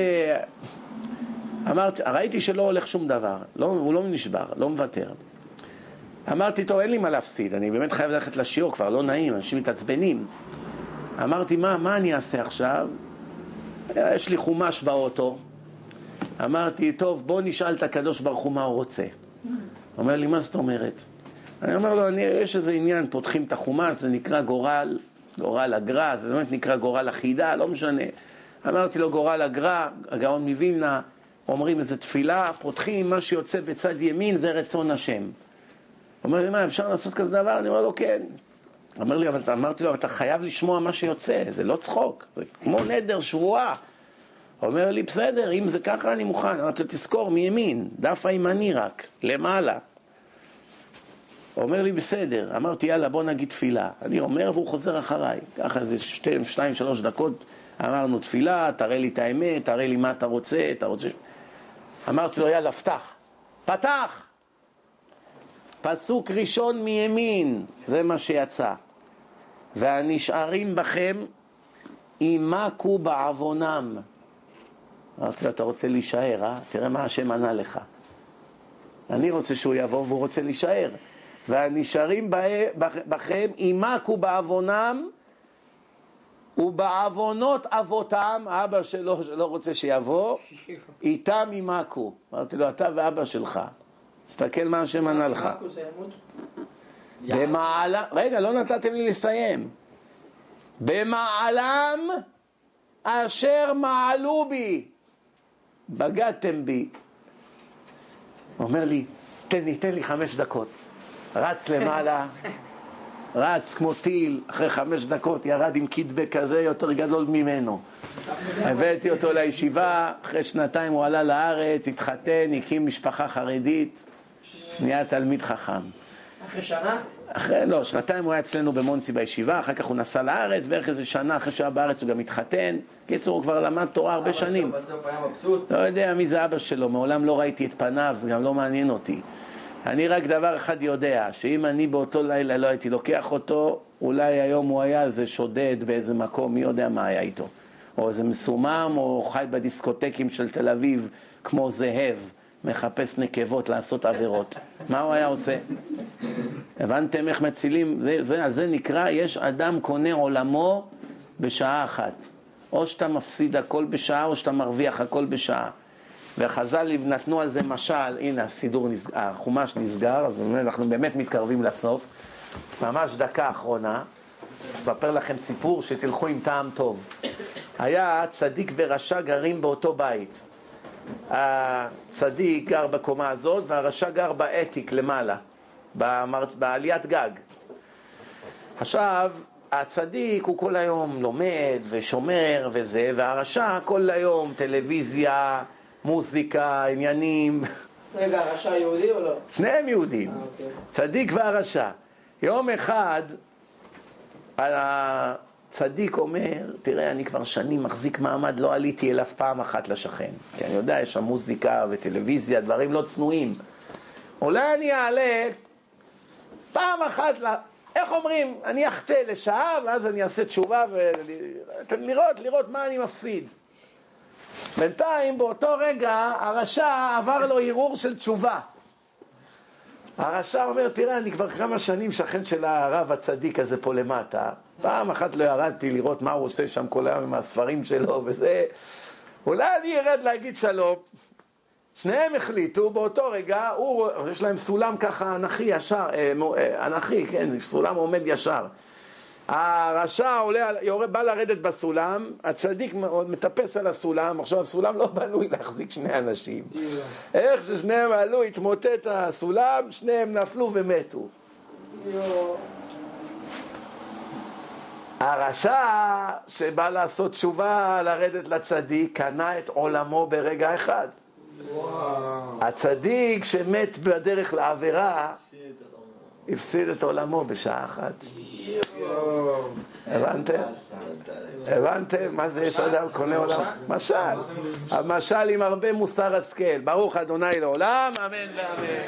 [SPEAKER 1] אמרתי, ראיתי שלא הולך שום דבר, לא, הוא לא נשבר, לא מוותר. אמרתי, טוב, אין לי מה להפסיד, אני באמת חייב ללכת לשיעור, כבר לא נעים, אנשים מתעצבנים. אמרתי, מה, מה אני אעשה עכשיו? יש לי חומש באוטו. אמרתי, טוב, בוא נשאל את הקדוש ברוך הוא מה הוא רוצה. אומר לי, מה זאת אומרת? אני אומר לו, אני, יש איזה עניין, פותחים את החומש, זה נקרא גורל, גורל הגר"א, זה באמת נקרא גורל החידה, לא משנה. אמרתי לו, גורל הגר"א, הגאון מווילנה, אומרים איזה תפילה, פותחים, מה שיוצא בצד ימין זה רצון השם. אומר לי, מה, אפשר לעשות כזה דבר? אני אומר לו, כן. אומר לי, אבל אמרתי לו, אתה חייב לשמוע מה שיוצא, זה לא צחוק, זה כמו נדר, שבועה. אומר לי, בסדר, אם זה ככה אני מוכן. אמרתי לו, תזכור, מימין, דף הימני רק, למעלה. הוא אומר לי, בסדר. אמרתי, יאללה, בוא נגיד תפילה. אני אומר והוא חוזר אחריי. ככה איזה שתיים, שתיים, שלוש דקות אמרנו תפילה, תראה לי את האמת, תראה לי מה אתה רוצה, אתה רוצה... אמרתי לו, יאללה, פתח. פתח! פסוק ראשון מימין, זה מה שיצא. והנשארים בכם ימקו בעוונם. אמרתי לו, אתה רוצה להישאר, אה? תראה מה השם ענה לך. אני רוצה שהוא יבוא והוא רוצה להישאר. והנשארים בכם ימקו בעוונם ובעוונות אבותם, אבא שלו שלא רוצה שיבוא, איתם ימכו. אמרתי לו, אתה ואבא שלך. תסתכל מה השם ענה לך. במעלה, רגע, לא נתתם לי לסיים. במעלם אשר מעלו בי, בגדתם בי. הוא אומר לי, תן לי, תן לי חמש דקות. רץ למעלה, רץ כמו טיל, אחרי חמש דקות ירד עם קיטבק כזה יותר גדול ממנו. הבאתי אותו לישיבה, אחרי שנתיים הוא עלה לארץ, התחתן, הקים משפחה חרדית, נהיה תלמיד חכם.
[SPEAKER 6] אחרי שנה?
[SPEAKER 1] אחרי, לא, שנתיים הוא היה אצלנו במונסי בישיבה, אחר כך הוא נסע לארץ, בערך איזה שנה אחרי שהיה בארץ הוא גם התחתן. קיצור, הוא כבר למד תורה הרבה שנים.
[SPEAKER 4] בסוף היה מבסוט.
[SPEAKER 1] לא יודע מי זה אבא שלו, מעולם לא ראיתי את פניו, זה גם לא מעניין אותי. אני רק דבר אחד יודע, שאם אני באותו לילה לא הייתי לוקח אותו, אולי היום הוא היה איזה שודד באיזה מקום, מי יודע מה היה איתו. או איזה מסומם, או חי בדיסקוטקים של תל אביב, כמו זאב, מחפש נקבות לעשות עבירות. מה הוא היה עושה? הבנתם איך מצילים? זה, זה, על זה נקרא, יש אדם קונה עולמו בשעה אחת. או שאתה מפסיד הכל בשעה, או שאתה מרוויח הכל בשעה. וחז"ל נתנו על זה משל, הנה הסידור, נסג... החומש נסגר, אז אנחנו באמת מתקרבים לסוף. ממש דקה אחרונה, אספר לכם סיפור שתלכו עם טעם טוב. היה צדיק ורשע גרים באותו בית. הצדיק גר בקומה הזאת והרשע גר באתיק למעלה. בעליית גג. עכשיו, הצדיק הוא כל היום לומד ושומר וזה, והרשע כל היום טלוויזיה, מוזיקה, עניינים,
[SPEAKER 6] רגע, הרשע יהודי או לא?
[SPEAKER 1] שניהם יהודים,
[SPEAKER 6] אה, אוקיי.
[SPEAKER 1] צדיק והרשע. יום אחד הצדיק אומר, תראה, אני כבר שנים מחזיק מעמד, לא עליתי אליו פעם אחת לשכן. כי אני יודע, יש שם מוזיקה וטלוויזיה, דברים לא צנועים. אולי אני אעלה פעם אחת, ל... איך אומרים, אני אחטא לשעה, ואז אני אעשה תשובה ולראות, לראות מה אני מפסיד. בינתיים, באותו רגע, הרשע עבר לו ערעור של תשובה. הרשע אומר, תראה, אני כבר כמה שנים שכן של הרב הצדיק הזה פה למטה. פעם אחת לא ירדתי לראות מה הוא עושה שם כל היום עם הספרים שלו וזה. אולי אני ארד להגיד שלום. שניהם החליטו באותו רגע, הוא, יש להם סולם ככה אנכי ישר, אה, אה, אנכי, כן, סולם עומד ישר. הרשע עולה, יורד, בא לרדת בסולם, הצדיק מטפס על הסולם, עכשיו הסולם לא בנוי להחזיק שני אנשים. איך ששניהם עלו, התמוטט הסולם, שניהם נפלו ומתו. הרשע שבא לעשות תשובה, לרדת לצדיק, קנה את עולמו ברגע אחד. הצדיק שמת בדרך לעבירה, הפסיד את עולמו בשעה אחת. הבנתם? הבנתם? מה זה יש אדם קונה עולם? משל. המשל עם הרבה מוסר השכל. ברוך אדוני לעולם, אמן ואמן.